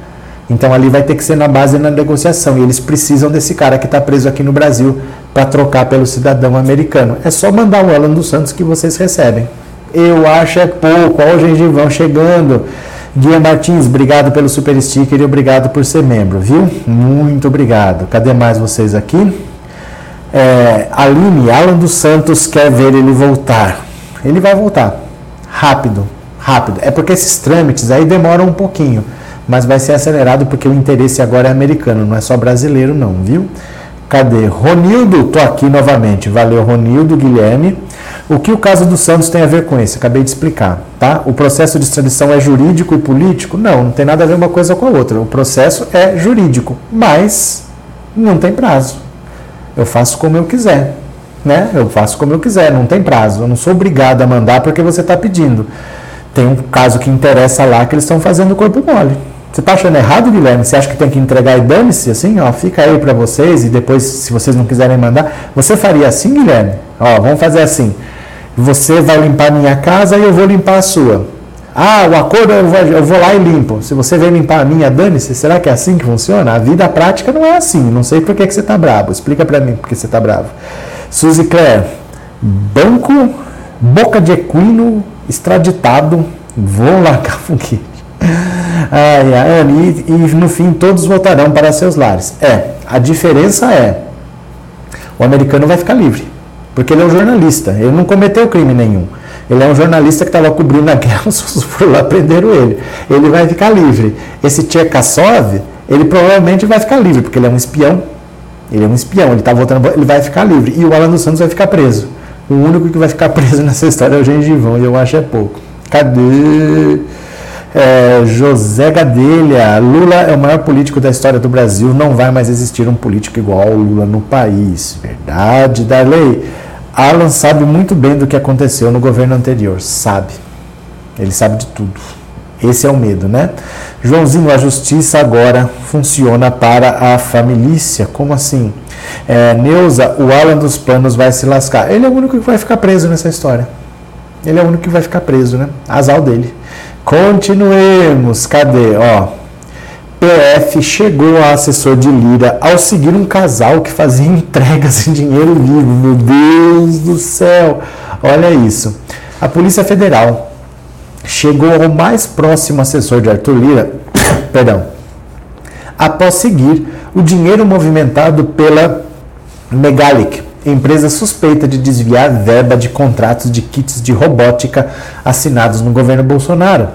S1: Então ali vai ter que ser na base da negociação. E eles precisam desse cara que está preso aqui no Brasil para trocar pelo cidadão americano. É só mandar o Alan dos Santos que vocês recebem. Eu acho é pouco. Olha o gengivão chegando. Guia Martins, obrigado pelo super sticker e obrigado por ser membro, viu? Muito obrigado. Cadê mais vocês aqui? É, Aline, Alan dos Santos quer ver ele voltar. Ele vai voltar. Rápido, rápido. É porque esses trâmites aí demoram um pouquinho, mas vai ser acelerado porque o interesse agora é americano, não é só brasileiro não, viu? Cadê? Ronildo, tô aqui novamente. Valeu, Ronildo, Guilherme. O que o caso do Santos tem a ver com isso? Acabei de explicar, tá? O processo de extradição é jurídico e político? Não, não tem nada a ver uma coisa com a outra. O processo é jurídico, mas não tem prazo. Eu faço como eu quiser, né? Eu faço como eu quiser, não tem prazo. Eu não sou obrigado a mandar porque você está pedindo. Tem um caso que interessa lá que eles estão fazendo o corpo mole. Você está achando errado, Guilherme? Você acha que tem que entregar e dane-se assim? Ó, fica aí para vocês e depois, se vocês não quiserem mandar, você faria assim, Guilherme? Ó, vamos fazer assim. Você vai limpar minha casa e eu vou limpar a sua. Ah, o acordo eu vou, eu vou lá e limpo. Se você vem limpar a minha, dane-se. Será que é assim que funciona? A vida prática não é assim. Não sei por que, que você está bravo. Explica para mim por que você está bravo. Suzy Claire, banco, boca de equino, extraditado, vou lá, foguete. Ai, ai, e, e no fim todos voltarão para seus lares. É, a diferença é, o americano vai ficar livre. Porque ele é um jornalista, ele não cometeu crime nenhum. Ele é um jornalista que estava cobrindo a guerra, [LAUGHS] os foram lá prenderam ele. Ele vai ficar livre. Esse Tchekasov, ele provavelmente vai ficar livre, porque ele é um espião. Ele é um espião, ele está voltando, ele vai ficar livre. E o Alan dos Santos vai ficar preso. O único que vai ficar [LAUGHS] preso nessa história é o Gengivão, e eu acho é pouco. Cadê? É, José Gadelha, Lula é o maior político da história do Brasil, não vai mais existir um político igual ao Lula no país. Verdade, Darley. Alan sabe muito bem do que aconteceu no governo anterior, sabe. Ele sabe de tudo. Esse é o medo, né? Joãozinho, a justiça agora funciona para a família. Como assim? É, Neuza, o Alan dos Planos vai se lascar. Ele é o único que vai ficar preso nessa história. Ele é o único que vai ficar preso, né? Azal dele. Continuemos. Cadê? Ó. PF chegou a assessor de Lira ao seguir um casal que fazia [LAUGHS] entregas em dinheiro vivo. Meu Deus do céu! Olha isso. A Polícia Federal chegou ao mais próximo assessor de Arthur Lira, [COUGHS] perdão, após seguir o dinheiro movimentado pela Megalic, empresa suspeita de desviar verba de contratos de kits de robótica assinados no governo Bolsonaro.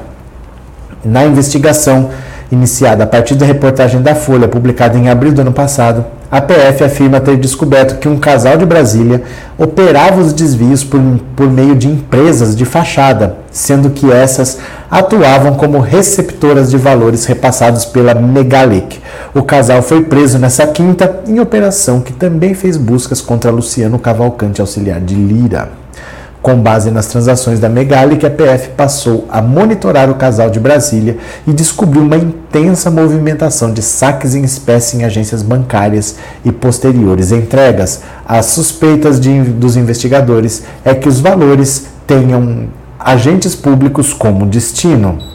S1: Na investigação, iniciada a partir da reportagem da Folha, publicada em abril do ano passado, a PF afirma ter descoberto que um casal de Brasília operava os desvios por, por meio de empresas de fachada, sendo que essas atuavam como receptoras de valores repassados pela Megalic. O casal foi preso nessa quinta em operação que também fez buscas contra Luciano Cavalcante, auxiliar de Lira. Com base nas transações da Megali, a PF passou a monitorar o casal de Brasília e descobriu uma intensa movimentação de saques em espécie em agências bancárias e posteriores entregas. As suspeitas de, dos investigadores é que os valores tenham agentes públicos como destino.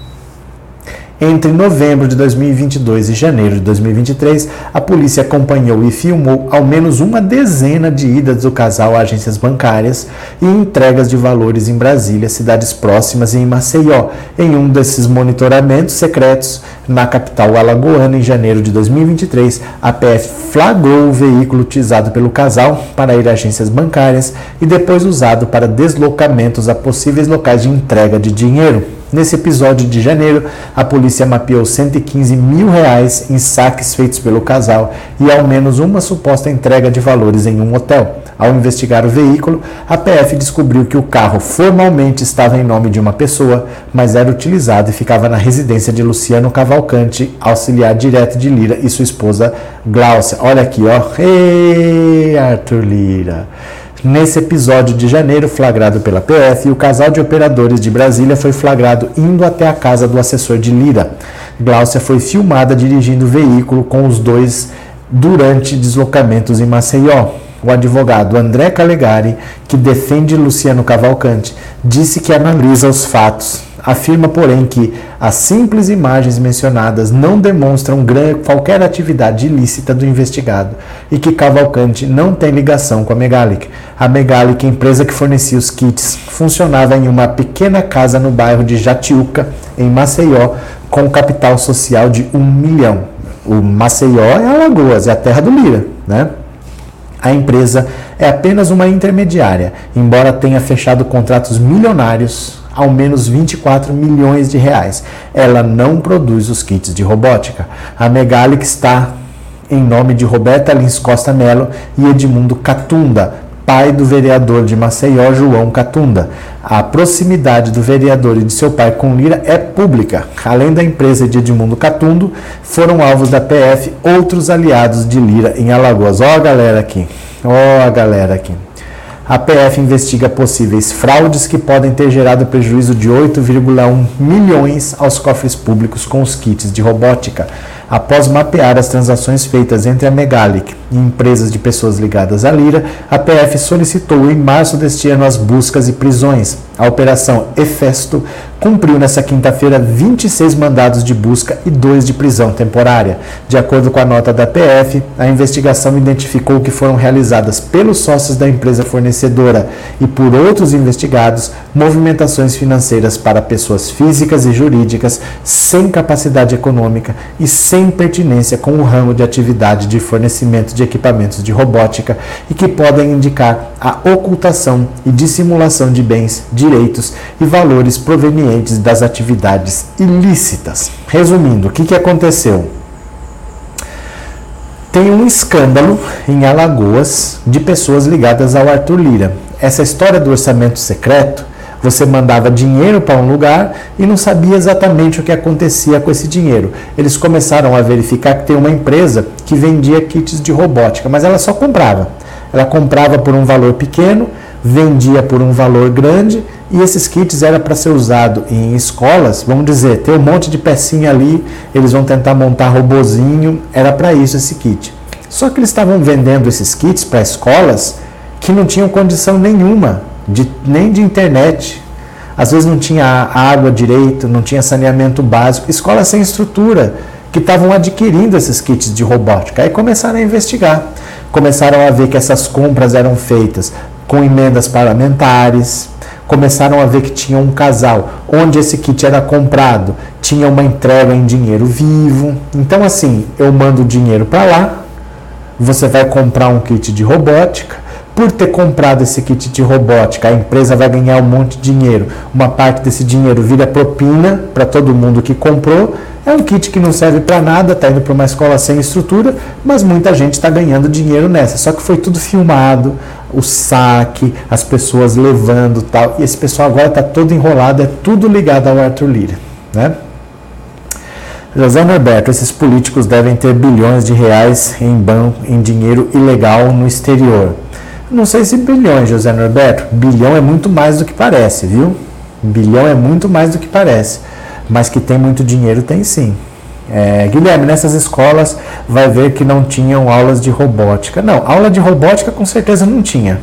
S1: Entre novembro de 2022 e janeiro de 2023, a polícia acompanhou e filmou ao menos uma dezena de idas do casal a agências bancárias e entregas de valores em Brasília, cidades próximas e em Maceió. Em um desses monitoramentos secretos, na capital alagoana, em janeiro de 2023, a PF flagrou o veículo utilizado pelo casal para ir a agências bancárias e depois usado para deslocamentos a possíveis locais de entrega de dinheiro. Nesse episódio de janeiro, a polícia mapeou 115 mil reais em saques feitos pelo casal e ao menos uma suposta entrega de valores em um hotel. Ao investigar o veículo, a PF descobriu que o carro formalmente estava em nome de uma pessoa, mas era utilizado e ficava na residência de Luciano Cavalcante, auxiliar direto de Lira e sua esposa Glaucia. Olha aqui, ó. Ei, Arthur Lira. Nesse episódio de janeiro, flagrado pela PF, o casal de operadores de Brasília foi flagrado indo até a casa do assessor de Lira. Gláucia foi filmada dirigindo o veículo com os dois durante deslocamentos em Maceió. O advogado André Calegari, que defende Luciano Cavalcante, disse que analisa os fatos afirma, porém, que as simples imagens mencionadas não demonstram qualquer atividade ilícita do investigado e que Cavalcante não tem ligação com a Megalic. A Megalic, empresa que fornecia os kits, funcionava em uma pequena casa no bairro de Jatiuca, em Maceió, com capital social de um milhão. O Maceió é Alagoas, é a terra do Lira, né? A empresa é apenas uma intermediária, embora tenha fechado contratos milionários ao menos 24 milhões de reais. Ela não produz os kits de robótica. A Megalic está em nome de Roberta Lins Costa Mello e Edmundo Catunda, pai do vereador de Maceió, João Catunda. A proximidade do vereador e de seu pai com Lira é pública. Além da empresa de Edmundo Catundo, foram alvos da PF outros aliados de Lira em Alagoas. Ó a galera aqui. Ó a galera aqui. A PF investiga possíveis fraudes que podem ter gerado prejuízo de 8,1 milhões aos cofres públicos com os kits de robótica Após mapear as transações feitas entre a Megalic e empresas de pessoas ligadas à Lira, a PF solicitou em março deste ano as buscas e prisões. A operação Efesto cumpriu nesta quinta-feira 26 mandados de busca e dois de prisão temporária. De acordo com a nota da PF, a investigação identificou que foram realizadas pelos sócios da empresa fornecedora e por outros investigados movimentações financeiras para pessoas físicas e jurídicas sem capacidade econômica e sem pertinência com o ramo de atividade de fornecimento de equipamentos de robótica e que podem indicar a ocultação e dissimulação de bens, direitos e valores provenientes das atividades ilícitas. Resumindo, o que, que aconteceu? Tem um escândalo em Alagoas de pessoas ligadas ao Arthur Lira. Essa história do orçamento secreto você mandava dinheiro para um lugar e não sabia exatamente o que acontecia com esse dinheiro. Eles começaram a verificar que tem uma empresa que vendia kits de robótica, mas ela só comprava. Ela comprava por um valor pequeno, vendia por um valor grande e esses kits era para ser usado em escolas, vamos dizer, tem um monte de pecinha ali, eles vão tentar montar robozinho, era para isso esse kit. Só que eles estavam vendendo esses kits para escolas que não tinham condição nenhuma de, nem de internet. Às vezes não tinha água direito, não tinha saneamento básico, escolas sem estrutura que estavam adquirindo esses kits de robótica. Aí começaram a investigar, começaram a ver que essas compras eram feitas com emendas parlamentares, começaram a ver que tinha um casal onde esse kit era comprado, tinha uma entrega em dinheiro vivo. Então, assim, eu mando dinheiro para lá, você vai comprar um kit de robótica, por ter comprado esse kit de robótica, a empresa vai ganhar um monte de dinheiro. Uma parte desse dinheiro vira propina para todo mundo que comprou. É um kit que não serve para nada, está indo para uma escola sem estrutura, mas muita gente está ganhando dinheiro nessa. Só que foi tudo filmado, o saque, as pessoas levando tal. E esse pessoal agora está todo enrolado, é tudo ligado ao Arthur Lira. Né? José Norberto, esses políticos devem ter bilhões de reais em banco, em dinheiro ilegal no exterior. Não sei se bilhões, José Norberto. Bilhão é muito mais do que parece, viu? Bilhão é muito mais do que parece. Mas que tem muito dinheiro, tem sim. É, Guilherme, nessas escolas vai ver que não tinham aulas de robótica. Não, aula de robótica com certeza não tinha.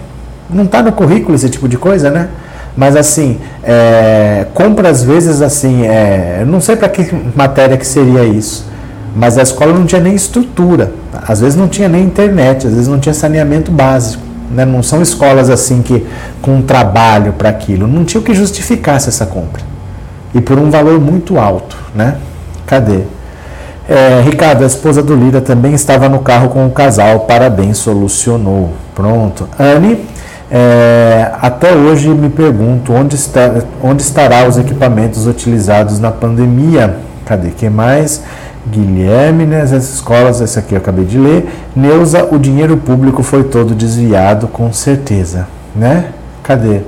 S1: Não está no currículo esse tipo de coisa, né? Mas assim, é, compra às vezes assim, é, não sei para que matéria que seria isso, mas a escola não tinha nem estrutura, às vezes não tinha nem internet, às vezes não tinha saneamento básico. Né? Não são escolas assim que com trabalho para aquilo, não tinha o que justificasse essa compra. E por um valor muito alto, né? Cadê? É, Ricardo, a esposa do Lira também estava no carro com o casal. Parabéns, solucionou. Pronto. Anne, é, até hoje me pergunto onde, está, onde estará os equipamentos utilizados na pandemia. Cadê? que mais? Guilherme, né, as escolas, esse aqui eu acabei de ler. Neuza, o dinheiro público foi todo desviado, com certeza, né? Cadê?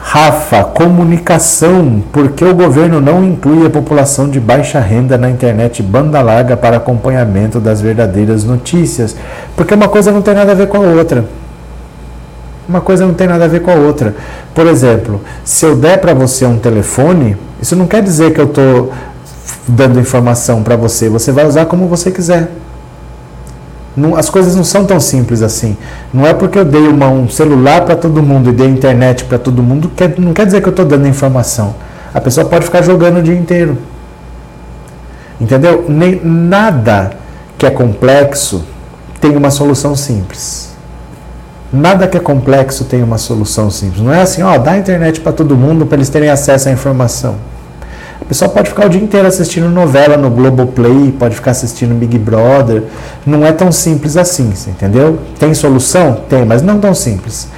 S1: Rafa, comunicação. Por que o governo não inclui a população de baixa renda na internet banda larga para acompanhamento das verdadeiras notícias? Porque uma coisa não tem nada a ver com a outra. Uma coisa não tem nada a ver com a outra. Por exemplo, se eu der para você um telefone, isso não quer dizer que eu estou dando informação para você. Você vai usar como você quiser. Não, as coisas não são tão simples assim. Não é porque eu dei uma, um celular para todo mundo e dei internet para todo mundo, que não quer dizer que eu estou dando informação. A pessoa pode ficar jogando o dia inteiro. Entendeu? Nem, nada que é complexo tem uma solução simples. Nada que é complexo tem uma solução simples. Não é assim, ó, dá internet para todo mundo para eles terem acesso à informação. A pessoa pode ficar o dia inteiro assistindo novela no Globoplay, pode ficar assistindo Big Brother. Não é tão simples assim, entendeu? Tem solução? Tem, mas não tão simples.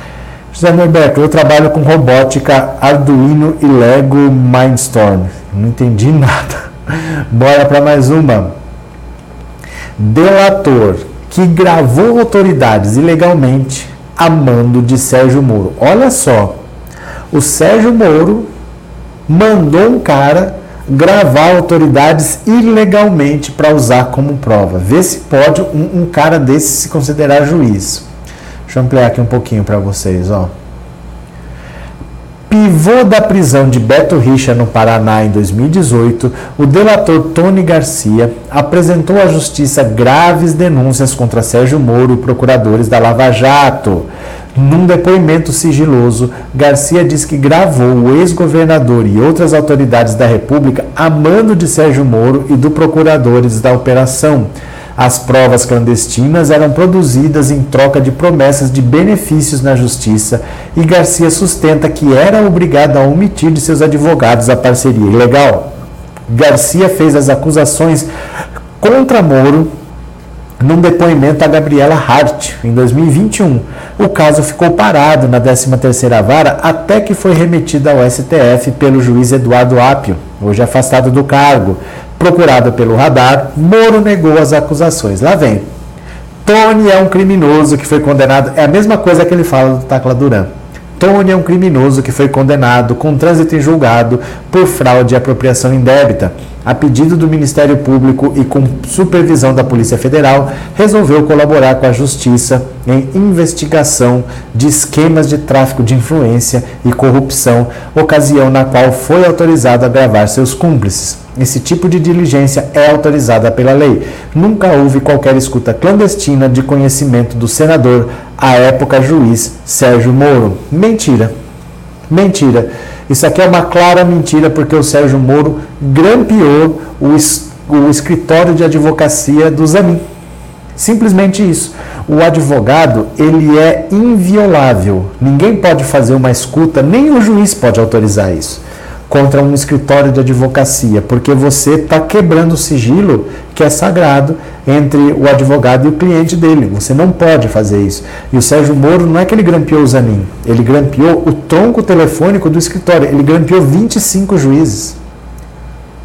S1: José Norberto, eu trabalho com robótica, Arduino e Lego Mindstorm. Não entendi [LAUGHS] nada. Bora para mais uma. Delator que gravou autoridades ilegalmente a mando de Sérgio Moro. Olha só, o Sérgio Moro mandou um cara gravar autoridades ilegalmente para usar como prova. Vê se pode um, um, cara desse se considerar juiz. Deixa eu ampliar aqui um pouquinho para vocês, ó. Pivô da prisão de Beto Richa no Paraná em 2018, o delator Tony Garcia apresentou à justiça graves denúncias contra Sérgio Moro e procuradores da Lava Jato. Num depoimento sigiloso, Garcia diz que gravou o ex-governador e outras autoridades da República a mando de Sérgio Moro e do procuradores da operação. As provas clandestinas eram produzidas em troca de promessas de benefícios na justiça e Garcia sustenta que era obrigado a omitir de seus advogados a parceria ilegal. Garcia fez as acusações contra Moro num depoimento a Gabriela Hart, em 2021. O caso ficou parado na 13ª Vara até que foi remetido ao STF pelo juiz Eduardo Apio, hoje afastado do cargo. Procurado pelo radar, Moro negou as acusações. Lá vem. Tony é um criminoso que foi condenado. É a mesma coisa que ele fala do Tacla Duran. Tony é um criminoso que foi condenado com trânsito em julgado por fraude e apropriação indébita. A pedido do Ministério Público e com supervisão da Polícia Federal, resolveu colaborar com a Justiça em investigação de esquemas de tráfico de influência e corrupção, ocasião na qual foi autorizado a gravar seus cúmplices. Esse tipo de diligência é autorizada pela lei. Nunca houve qualquer escuta clandestina de conhecimento do senador, à época juiz Sérgio Moro. Mentira. Mentira. Isso aqui é uma clara mentira, porque o Sérgio Moro grampeou o, es o escritório de advocacia do Zanin. Simplesmente isso. O advogado, ele é inviolável. Ninguém pode fazer uma escuta, nem o juiz pode autorizar isso contra um escritório de advocacia, porque você está quebrando o sigilo que é sagrado entre o advogado e o cliente dele. Você não pode fazer isso. E o Sérgio Moro não é que ele grampeou o Zanin, ele grampeou o tronco telefônico do escritório, ele grampeou 25 juízes.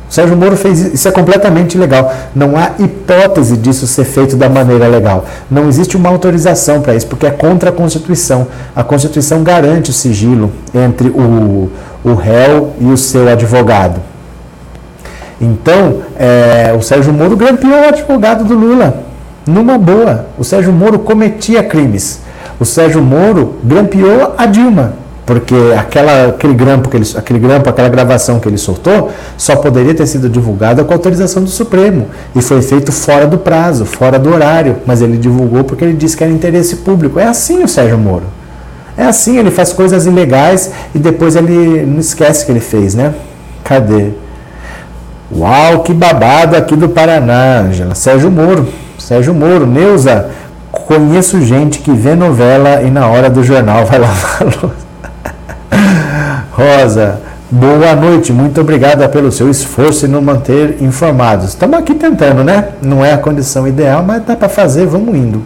S1: O Sérgio Moro fez isso, isso é completamente ilegal. Não há hipótese disso ser feito da maneira legal. Não existe uma autorização para isso, porque é contra a Constituição. A Constituição garante o sigilo entre o, o réu e o seu advogado. Então, é, o Sérgio Moro grampeou o advogado do Lula, numa boa. O Sérgio Moro cometia crimes. O Sérgio Moro grampeou a Dilma, porque aquela, aquele, grampo que ele, aquele grampo, aquela gravação que ele soltou, só poderia ter sido divulgada com autorização do Supremo. E foi feito fora do prazo, fora do horário. Mas ele divulgou porque ele disse que era interesse público. É assim o Sérgio Moro. É assim, ele faz coisas ilegais e depois ele não esquece que ele fez, né? Cadê? Uau, que babado aqui do Paraná, Angela. Sérgio Moro. Sérgio Moro, Neuza, conheço gente que vê novela e na hora do jornal vai [LAUGHS] lavar a louça. Rosa, boa noite, muito obrigada pelo seu esforço em nos manter informados. Estamos aqui tentando, né? Não é a condição ideal, mas dá para fazer, vamos indo.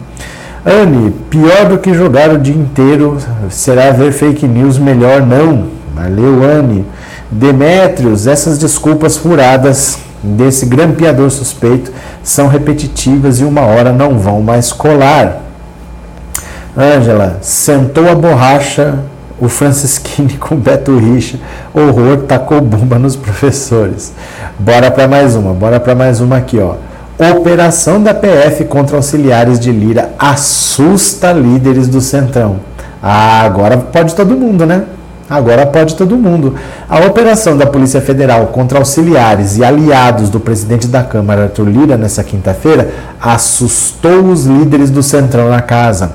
S1: Anne, pior do que jogar o dia inteiro será ver fake news melhor não. Valeu, Anne. Demétrios, essas desculpas furadas desse grampeador suspeito são repetitivas e uma hora não vão mais colar. Ângela, sentou a borracha o Francisquini com Beto Richa, horror, tacou bomba nos professores. Bora para mais uma, bora para mais uma aqui, ó. Operação da PF contra auxiliares de Lira assusta líderes do Centrão. Ah, agora pode todo mundo, né? Agora pode todo mundo. A operação da Polícia Federal contra auxiliares e aliados do presidente da Câmara, Arthur Lira, nessa quinta-feira, assustou os líderes do Centrão na casa.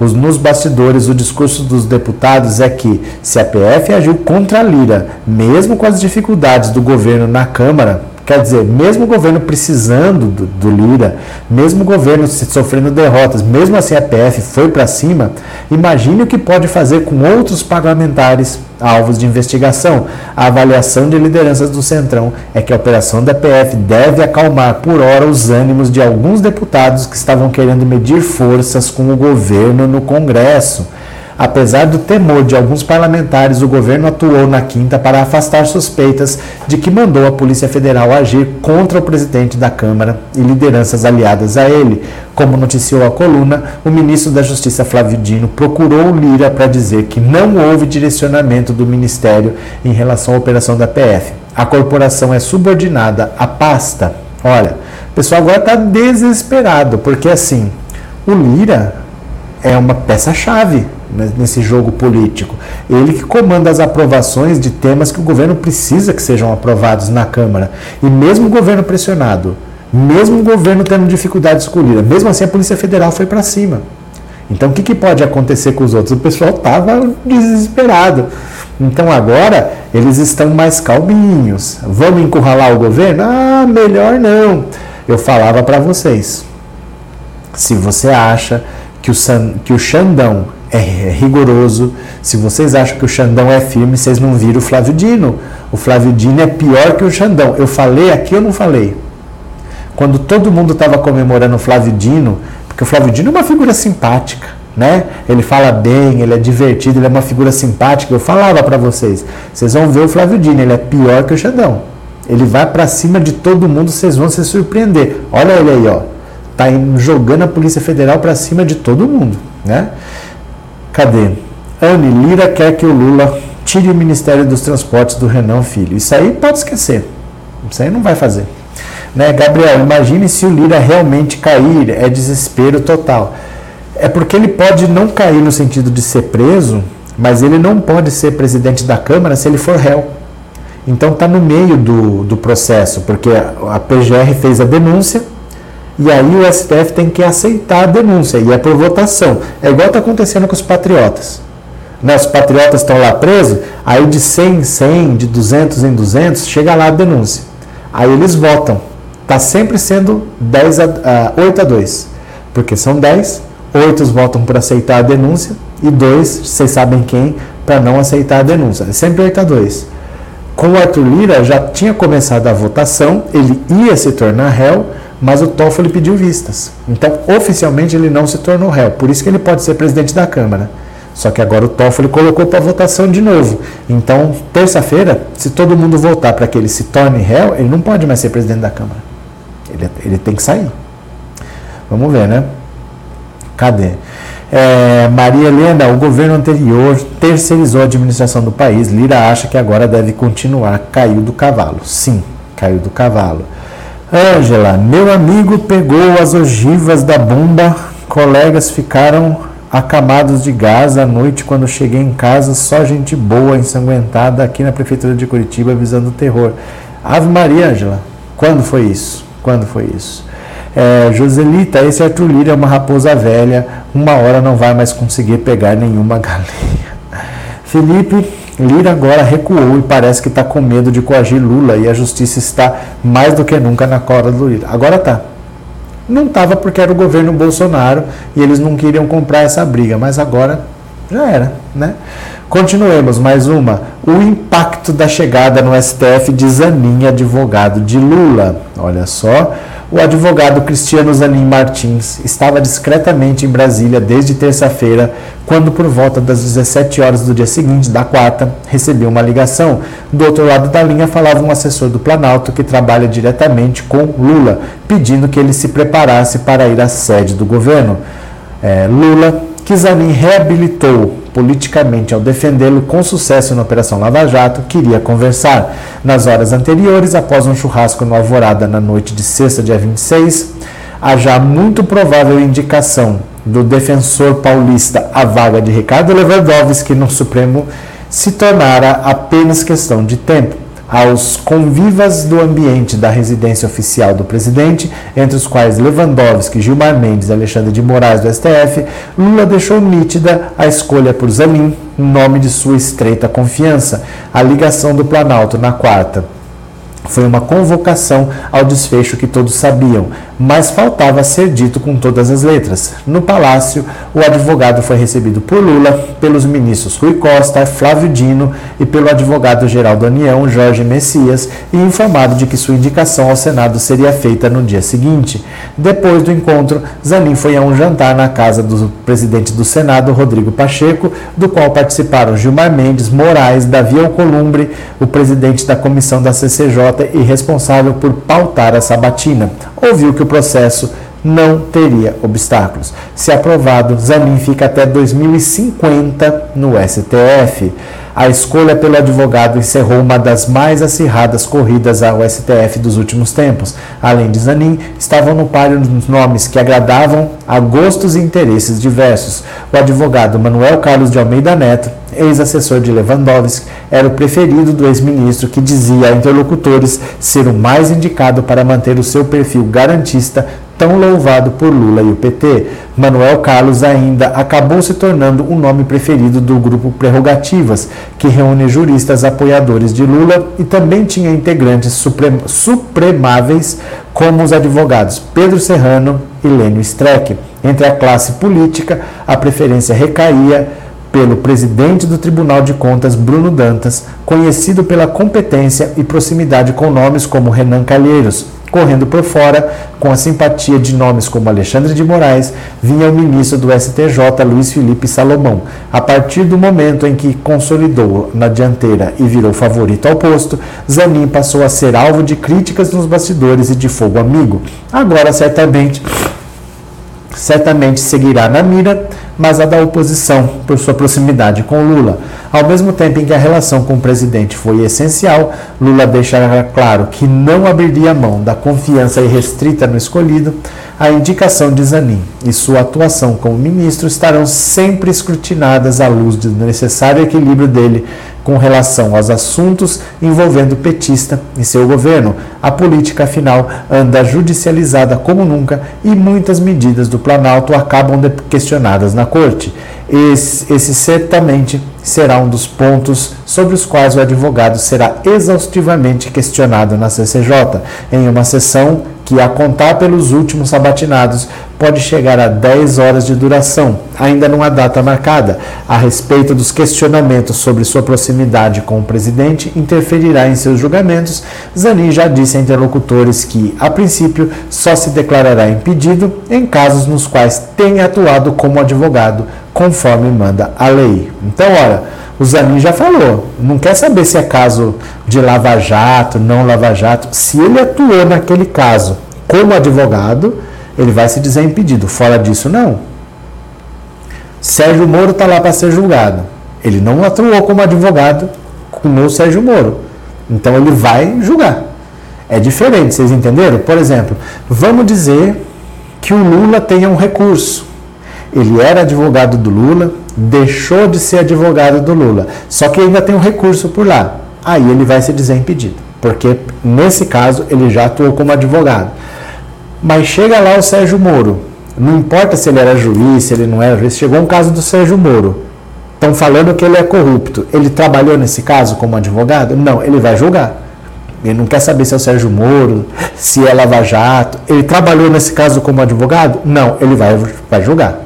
S1: Os, nos bastidores, o discurso dos deputados é que, se a PF agiu contra Lira, mesmo com as dificuldades do governo na Câmara, Quer dizer, mesmo o governo precisando do, do Lira, mesmo o governo sofrendo derrotas, mesmo assim a PF foi para cima, imagine o que pode fazer com outros parlamentares alvos de investigação. A avaliação de lideranças do Centrão é que a operação da PF deve acalmar por hora os ânimos de alguns deputados que estavam querendo medir forças com o governo no Congresso. Apesar do temor de alguns parlamentares, o governo atuou na quinta para afastar suspeitas de que mandou a Polícia Federal agir contra o presidente da Câmara e lideranças aliadas a ele. Como noticiou a coluna, o ministro da Justiça Flávio Dino procurou o Lira para dizer que não houve direcionamento do ministério em relação à operação da PF. A corporação é subordinada à pasta. Olha, o pessoal agora está desesperado, porque assim, o Lira é uma peça-chave nesse jogo político. Ele que comanda as aprovações de temas que o governo precisa que sejam aprovados na Câmara. E mesmo o governo pressionado, mesmo o governo tendo o Lira, mesmo assim a Polícia Federal foi para cima. Então o que, que pode acontecer com os outros? O pessoal estava desesperado. Então agora eles estão mais calminhos. Vamos encurralar o governo? Ah, melhor não. Eu falava para vocês. Se você acha que o, San, que o Xandão é rigoroso. Se vocês acham que o Xandão é firme, vocês não viram o Flávio Dino. O Flávio Dino é pior que o Xandão. Eu falei aqui ou não falei? Quando todo mundo estava comemorando o Flávio Dino, porque o Flávio Dino é uma figura simpática, né? Ele fala bem, ele é divertido, ele é uma figura simpática. Eu falava para vocês, vocês vão ver o Flávio Dino, ele é pior que o Xandão. Ele vai para cima de todo mundo, vocês vão se surpreender. Olha ele aí, ó. Tá jogando a Polícia Federal para cima de todo mundo, né? Cadê? Anne Lira quer que o Lula tire o Ministério dos Transportes do Renan Filho. Isso aí pode esquecer. Isso aí não vai fazer. Né? Gabriel, imagine se o Lira realmente cair, é desespero total. É porque ele pode não cair no sentido de ser preso, mas ele não pode ser presidente da Câmara se ele for réu. Então está no meio do, do processo, porque a PGR fez a denúncia, e aí o STF tem que aceitar a denúncia, e é por votação. É igual está acontecendo com os patriotas. Né? Os patriotas estão lá presos, aí de 100 em 100, de 200 em 200, chega lá a denúncia. Aí eles votam. Está sempre sendo 10 a, uh, 8 a 2. Porque são 10, 8 votam por aceitar a denúncia e 2, vocês sabem quem, para não aceitar a denúncia. É sempre 8 a 2. Com o Arthur Lira já tinha começado a votação, ele ia se tornar réu, mas o Toffoli pediu vistas. Então, oficialmente, ele não se tornou réu. Por isso que ele pode ser presidente da Câmara. Só que agora o Toffoli colocou para votação de novo. Então, terça-feira, se todo mundo votar para que ele se torne réu, ele não pode mais ser presidente da Câmara. Ele, ele tem que sair. Vamos ver, né? Cadê? É, Maria Helena, o governo anterior terceirizou a administração do país. Lira acha que agora deve continuar. Caiu do cavalo. Sim, caiu do cavalo. Ângela, meu amigo pegou as ogivas da bomba, colegas ficaram acamados de gás à noite quando cheguei em casa, só gente boa, ensanguentada aqui na prefeitura de Curitiba avisando o terror. Ave Maria, Ângela, quando foi isso? Quando foi isso? É, Joselita, esse Arthur Lira é uma raposa velha, uma hora não vai mais conseguir pegar nenhuma galinha. Felipe, Lira agora recuou e parece que está com medo de coagir Lula e a justiça está mais do que nunca na corda do Lira. Agora tá. Não estava porque era o governo Bolsonaro e eles não queriam comprar essa briga, mas agora já era, né? Continuemos, mais uma. O impacto da chegada no STF de Zanin, advogado de Lula. Olha só. O advogado Cristiano Zanin Martins estava discretamente em Brasília desde terça-feira, quando, por volta das 17 horas do dia seguinte, da quarta, recebeu uma ligação. Do outro lado da linha falava um assessor do Planalto que trabalha diretamente com Lula, pedindo que ele se preparasse para ir à sede do governo. É, Lula, que Zanin reabilitou politicamente ao defendê-lo com sucesso na Operação Lava Jato, queria conversar. Nas horas anteriores, após um churrasco no Alvorada na noite de sexta, dia 26, a já muito provável indicação do defensor paulista à vaga de Ricardo Lewandowski no Supremo se tornara apenas questão de tempo aos convivas do ambiente da residência oficial do presidente, entre os quais Lewandowski, Gilmar Mendes e Alexandre de Moraes do STF, Lula deixou nítida a escolha por Zanin, nome de sua estreita confiança. A ligação do Planalto na quarta foi uma convocação ao desfecho que todos sabiam, mas faltava ser dito com todas as letras. No palácio, o advogado foi recebido por Lula, pelos ministros Rui Costa, Flávio Dino e pelo advogado-geral da União, Jorge Messias, e informado de que sua indicação ao Senado seria feita no dia seguinte. Depois do encontro, Zanin foi a um jantar na casa do presidente do Senado, Rodrigo Pacheco, do qual participaram Gilmar Mendes, Moraes, Davi Alcolumbre, o presidente da comissão da CCJ e responsável por pautar a sabatina. Ouviu que o processo não teria obstáculos. Se aprovado, Zanin fica até 2050 no STF. A escolha pelo advogado encerrou uma das mais acirradas corridas ao STF dos últimos tempos. Além de Zanin, estavam no páreo nomes que agradavam a gostos e interesses diversos. O advogado Manuel Carlos de Almeida Neto, ex-assessor de Lewandowski, era o preferido do ex-ministro que dizia a interlocutores ser o mais indicado para manter o seu perfil garantista tão louvado por Lula e o PT. Manuel Carlos ainda acabou se tornando o nome preferido do grupo Prerrogativas, que reúne juristas apoiadores de Lula e também tinha integrantes suprem supremáveis como os advogados Pedro Serrano e Lênio Streck. Entre a classe política, a preferência recaía pelo presidente do Tribunal de Contas, Bruno Dantas, conhecido pela competência e proximidade com nomes como Renan Calheiros, correndo por fora, com a simpatia de nomes como Alexandre de Moraes, vinha o ministro do STJ, Luiz Felipe Salomão. A partir do momento em que consolidou na dianteira e virou favorito ao posto, Zanin passou a ser alvo de críticas nos bastidores e de fogo amigo. Agora, certamente, certamente seguirá na mira, mas a da oposição, por sua proximidade com Lula. Ao mesmo tempo em que a relação com o presidente foi essencial, Lula deixara claro que não abriria mão da confiança irrestrita no escolhido, a indicação de Zanin e sua atuação como ministro estarão sempre escrutinadas à luz do necessário equilíbrio dele com relação aos assuntos envolvendo o petista e seu governo. A política, afinal, anda judicializada como nunca e muitas medidas do Planalto acabam questionadas na corte. Esse, esse certamente será um dos pontos sobre os quais o advogado será exaustivamente questionado na CCJ, em uma sessão que, a contar pelos últimos sabatinados, pode chegar a 10 horas de duração. Ainda não há data marcada. A respeito dos questionamentos sobre sua proximidade com o presidente, interferirá em seus julgamentos. Zanin já disse a interlocutores que, a princípio, só se declarará impedido em casos nos quais tenha atuado como advogado conforme manda a lei. Então, olha, o Zanin já falou, não quer saber se é caso de lava-jato, não lava-jato. Se ele atuou naquele caso como advogado, ele vai se dizer impedido. Fora disso, não. Sérgio Moro está lá para ser julgado. Ele não atuou como advogado com o Sérgio Moro. Então ele vai julgar. É diferente, vocês entenderam? Por exemplo, vamos dizer que o Lula tenha um recurso ele era advogado do Lula, deixou de ser advogado do Lula, só que ainda tem um recurso por lá. Aí ele vai se dizer impedido, porque nesse caso ele já atuou como advogado. Mas chega lá o Sérgio Moro. Não importa se ele era juiz, se ele não era juiz. Chegou um caso do Sérgio Moro. Estão falando que ele é corrupto. Ele trabalhou nesse caso como advogado? Não, ele vai julgar. Ele não quer saber se é o Sérgio Moro, se é Lava Jato. Ele trabalhou nesse caso como advogado? Não, ele vai, vai julgar.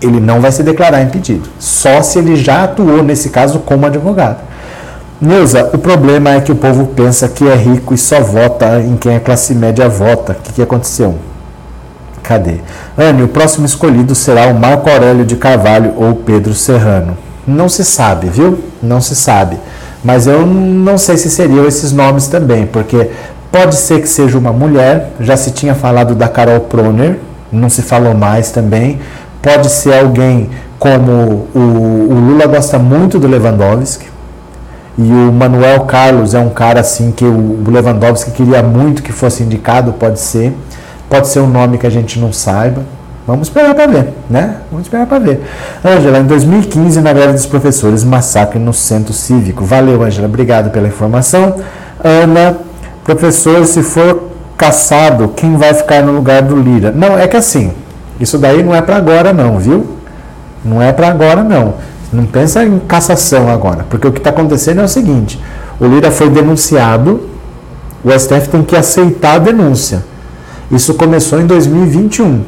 S1: Ele não vai se declarar impedido. Só se ele já atuou nesse caso como advogado. Neuza, o problema é que o povo pensa que é rico e só vota em quem a classe média vota. O que, que aconteceu? Cadê? Anne, o próximo escolhido será o Marco Aurélio de Carvalho ou Pedro Serrano. Não se sabe, viu? Não se sabe. Mas eu não sei se seriam esses nomes também, porque pode ser que seja uma mulher, já se tinha falado da Carol Proner, não se falou mais também. Pode ser alguém como o, o Lula gosta muito do Lewandowski, e o Manuel Carlos é um cara assim que o Lewandowski queria muito que fosse indicado, pode ser. Pode ser um nome que a gente não saiba. Vamos esperar para ver, né? Vamos esperar para ver. Ângela, em 2015, na greve dos professores, massacre no centro cívico. Valeu, Ângela, obrigado pela informação. Ana, professor, se for caçado, quem vai ficar no lugar do Lira? Não, é que assim, isso daí não é para agora não, viu? Não é para agora não. Não pensa em cassação agora, porque o que está acontecendo é o seguinte: o Lira foi denunciado, o STF tem que aceitar a denúncia. Isso começou em 2021.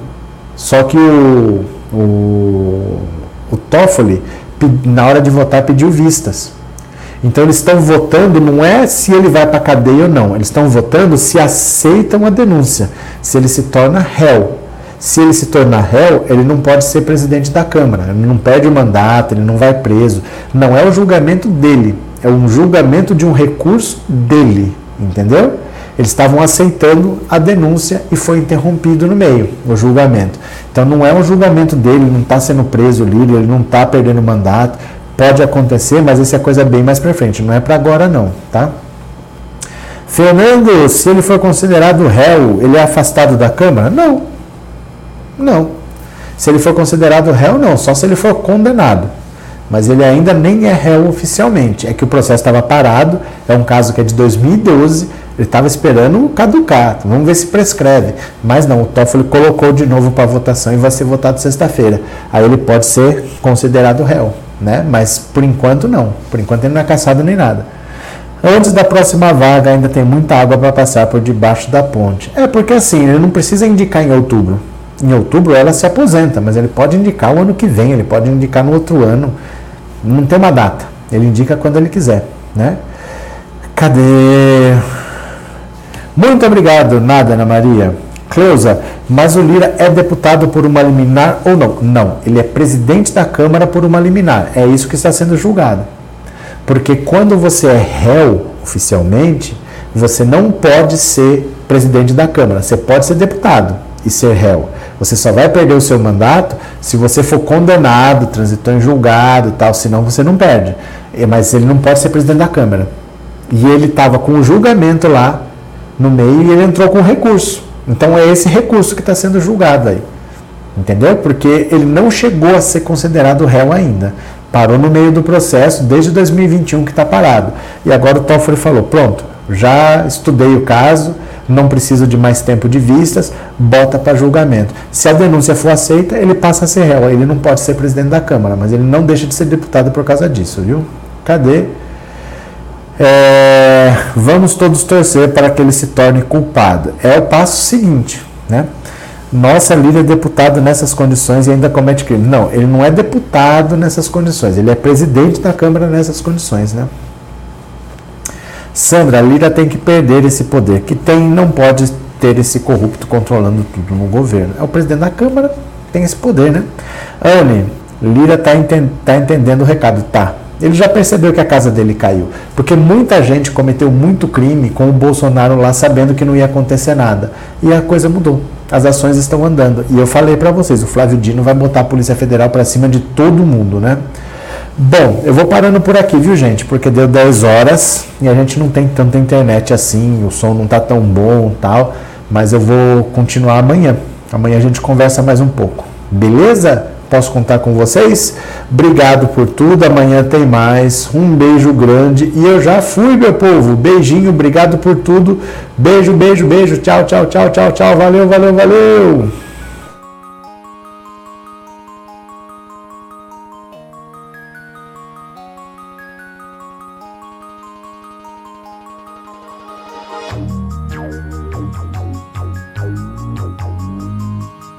S1: Só que o, o, o Toffoli, na hora de votar, pediu vistas. Então eles estão votando, não é se ele vai para cadeia ou não, eles estão votando se aceitam a denúncia, se ele se torna réu. Se ele se tornar réu, ele não pode ser presidente da Câmara, ele não perde o mandato, ele não vai preso. Não é o julgamento dele, é um julgamento de um recurso dele, entendeu? Eles estavam aceitando a denúncia e foi interrompido no meio o julgamento. Então não é um julgamento dele, não está sendo preso o líder, ele não está perdendo o mandato. Pode acontecer, mas isso é coisa bem mais para frente, não é para agora não, tá? Fernando, se ele for considerado réu, ele é afastado da Câmara? Não. Não. Se ele for considerado réu, não, só se ele for condenado. Mas ele ainda nem é réu oficialmente. É que o processo estava parado, é um caso que é de 2012, ele estava esperando caducar. Vamos ver se prescreve. Mas não, o Toffoli colocou de novo para votação e vai ser votado sexta-feira. Aí ele pode ser considerado réu, né? Mas por enquanto não. Por enquanto ele não é caçado nem nada. Antes da próxima vaga ainda tem muita água para passar por debaixo da ponte. É porque assim, ele não precisa indicar em outubro. Em outubro ela se aposenta, mas ele pode indicar o ano que vem, ele pode indicar no outro ano. Não tem uma data. Ele indica quando ele quiser, né? Cadê? Muito obrigado, nada, Ana Maria. Cleusa, mas o Lira é deputado por uma liminar ou não? Não, ele é presidente da Câmara por uma liminar. É isso que está sendo julgado. Porque quando você é réu oficialmente, você não pode ser presidente da Câmara. Você pode ser deputado e ser réu. Você só vai perder o seu mandato se você for condenado, transitou em julgado tal, senão você não perde. Mas ele não pode ser presidente da Câmara. E ele estava com o julgamento lá no meio e ele entrou com recurso. Então é esse recurso que está sendo julgado aí. Entendeu? Porque ele não chegou a ser considerado réu ainda. Parou no meio do processo desde 2021 que está parado. E agora o Toffoli falou: pronto, já estudei o caso, não preciso de mais tempo de vistas, bota para julgamento. Se a denúncia for aceita, ele passa a ser réu. Ele não pode ser presidente da Câmara, mas ele não deixa de ser deputado por causa disso, viu? Cadê? É, vamos todos torcer para que ele se torne culpado. É o passo seguinte, né? Nossa, Lília é deputado nessas condições e ainda comete crime. Não, ele não é deputado nessas condições, ele é presidente da Câmara nessas condições, né? Sandra, Lira tem que perder esse poder que tem, não pode ter esse corrupto controlando tudo no governo. É o presidente da Câmara, tem esse poder, né? Anne, Lira está enten tá entendendo o recado, tá? Ele já percebeu que a casa dele caiu, porque muita gente cometeu muito crime com o Bolsonaro lá sabendo que não ia acontecer nada. E a coisa mudou. As ações estão andando. E eu falei para vocês, o Flávio Dino vai botar a Polícia Federal para cima de todo mundo, né? Bom, eu vou parando por aqui, viu, gente? Porque deu 10 horas e a gente não tem tanta internet assim, o som não tá tão bom, tal, mas eu vou continuar amanhã. Amanhã a gente conversa mais um pouco. Beleza? posso contar com vocês. Obrigado por tudo. Amanhã tem mais. Um beijo grande. E eu já fui, meu povo. Beijinho, obrigado por tudo. Beijo, beijo, beijo. Tchau, tchau, tchau, tchau, tchau. Valeu, valeu, valeu.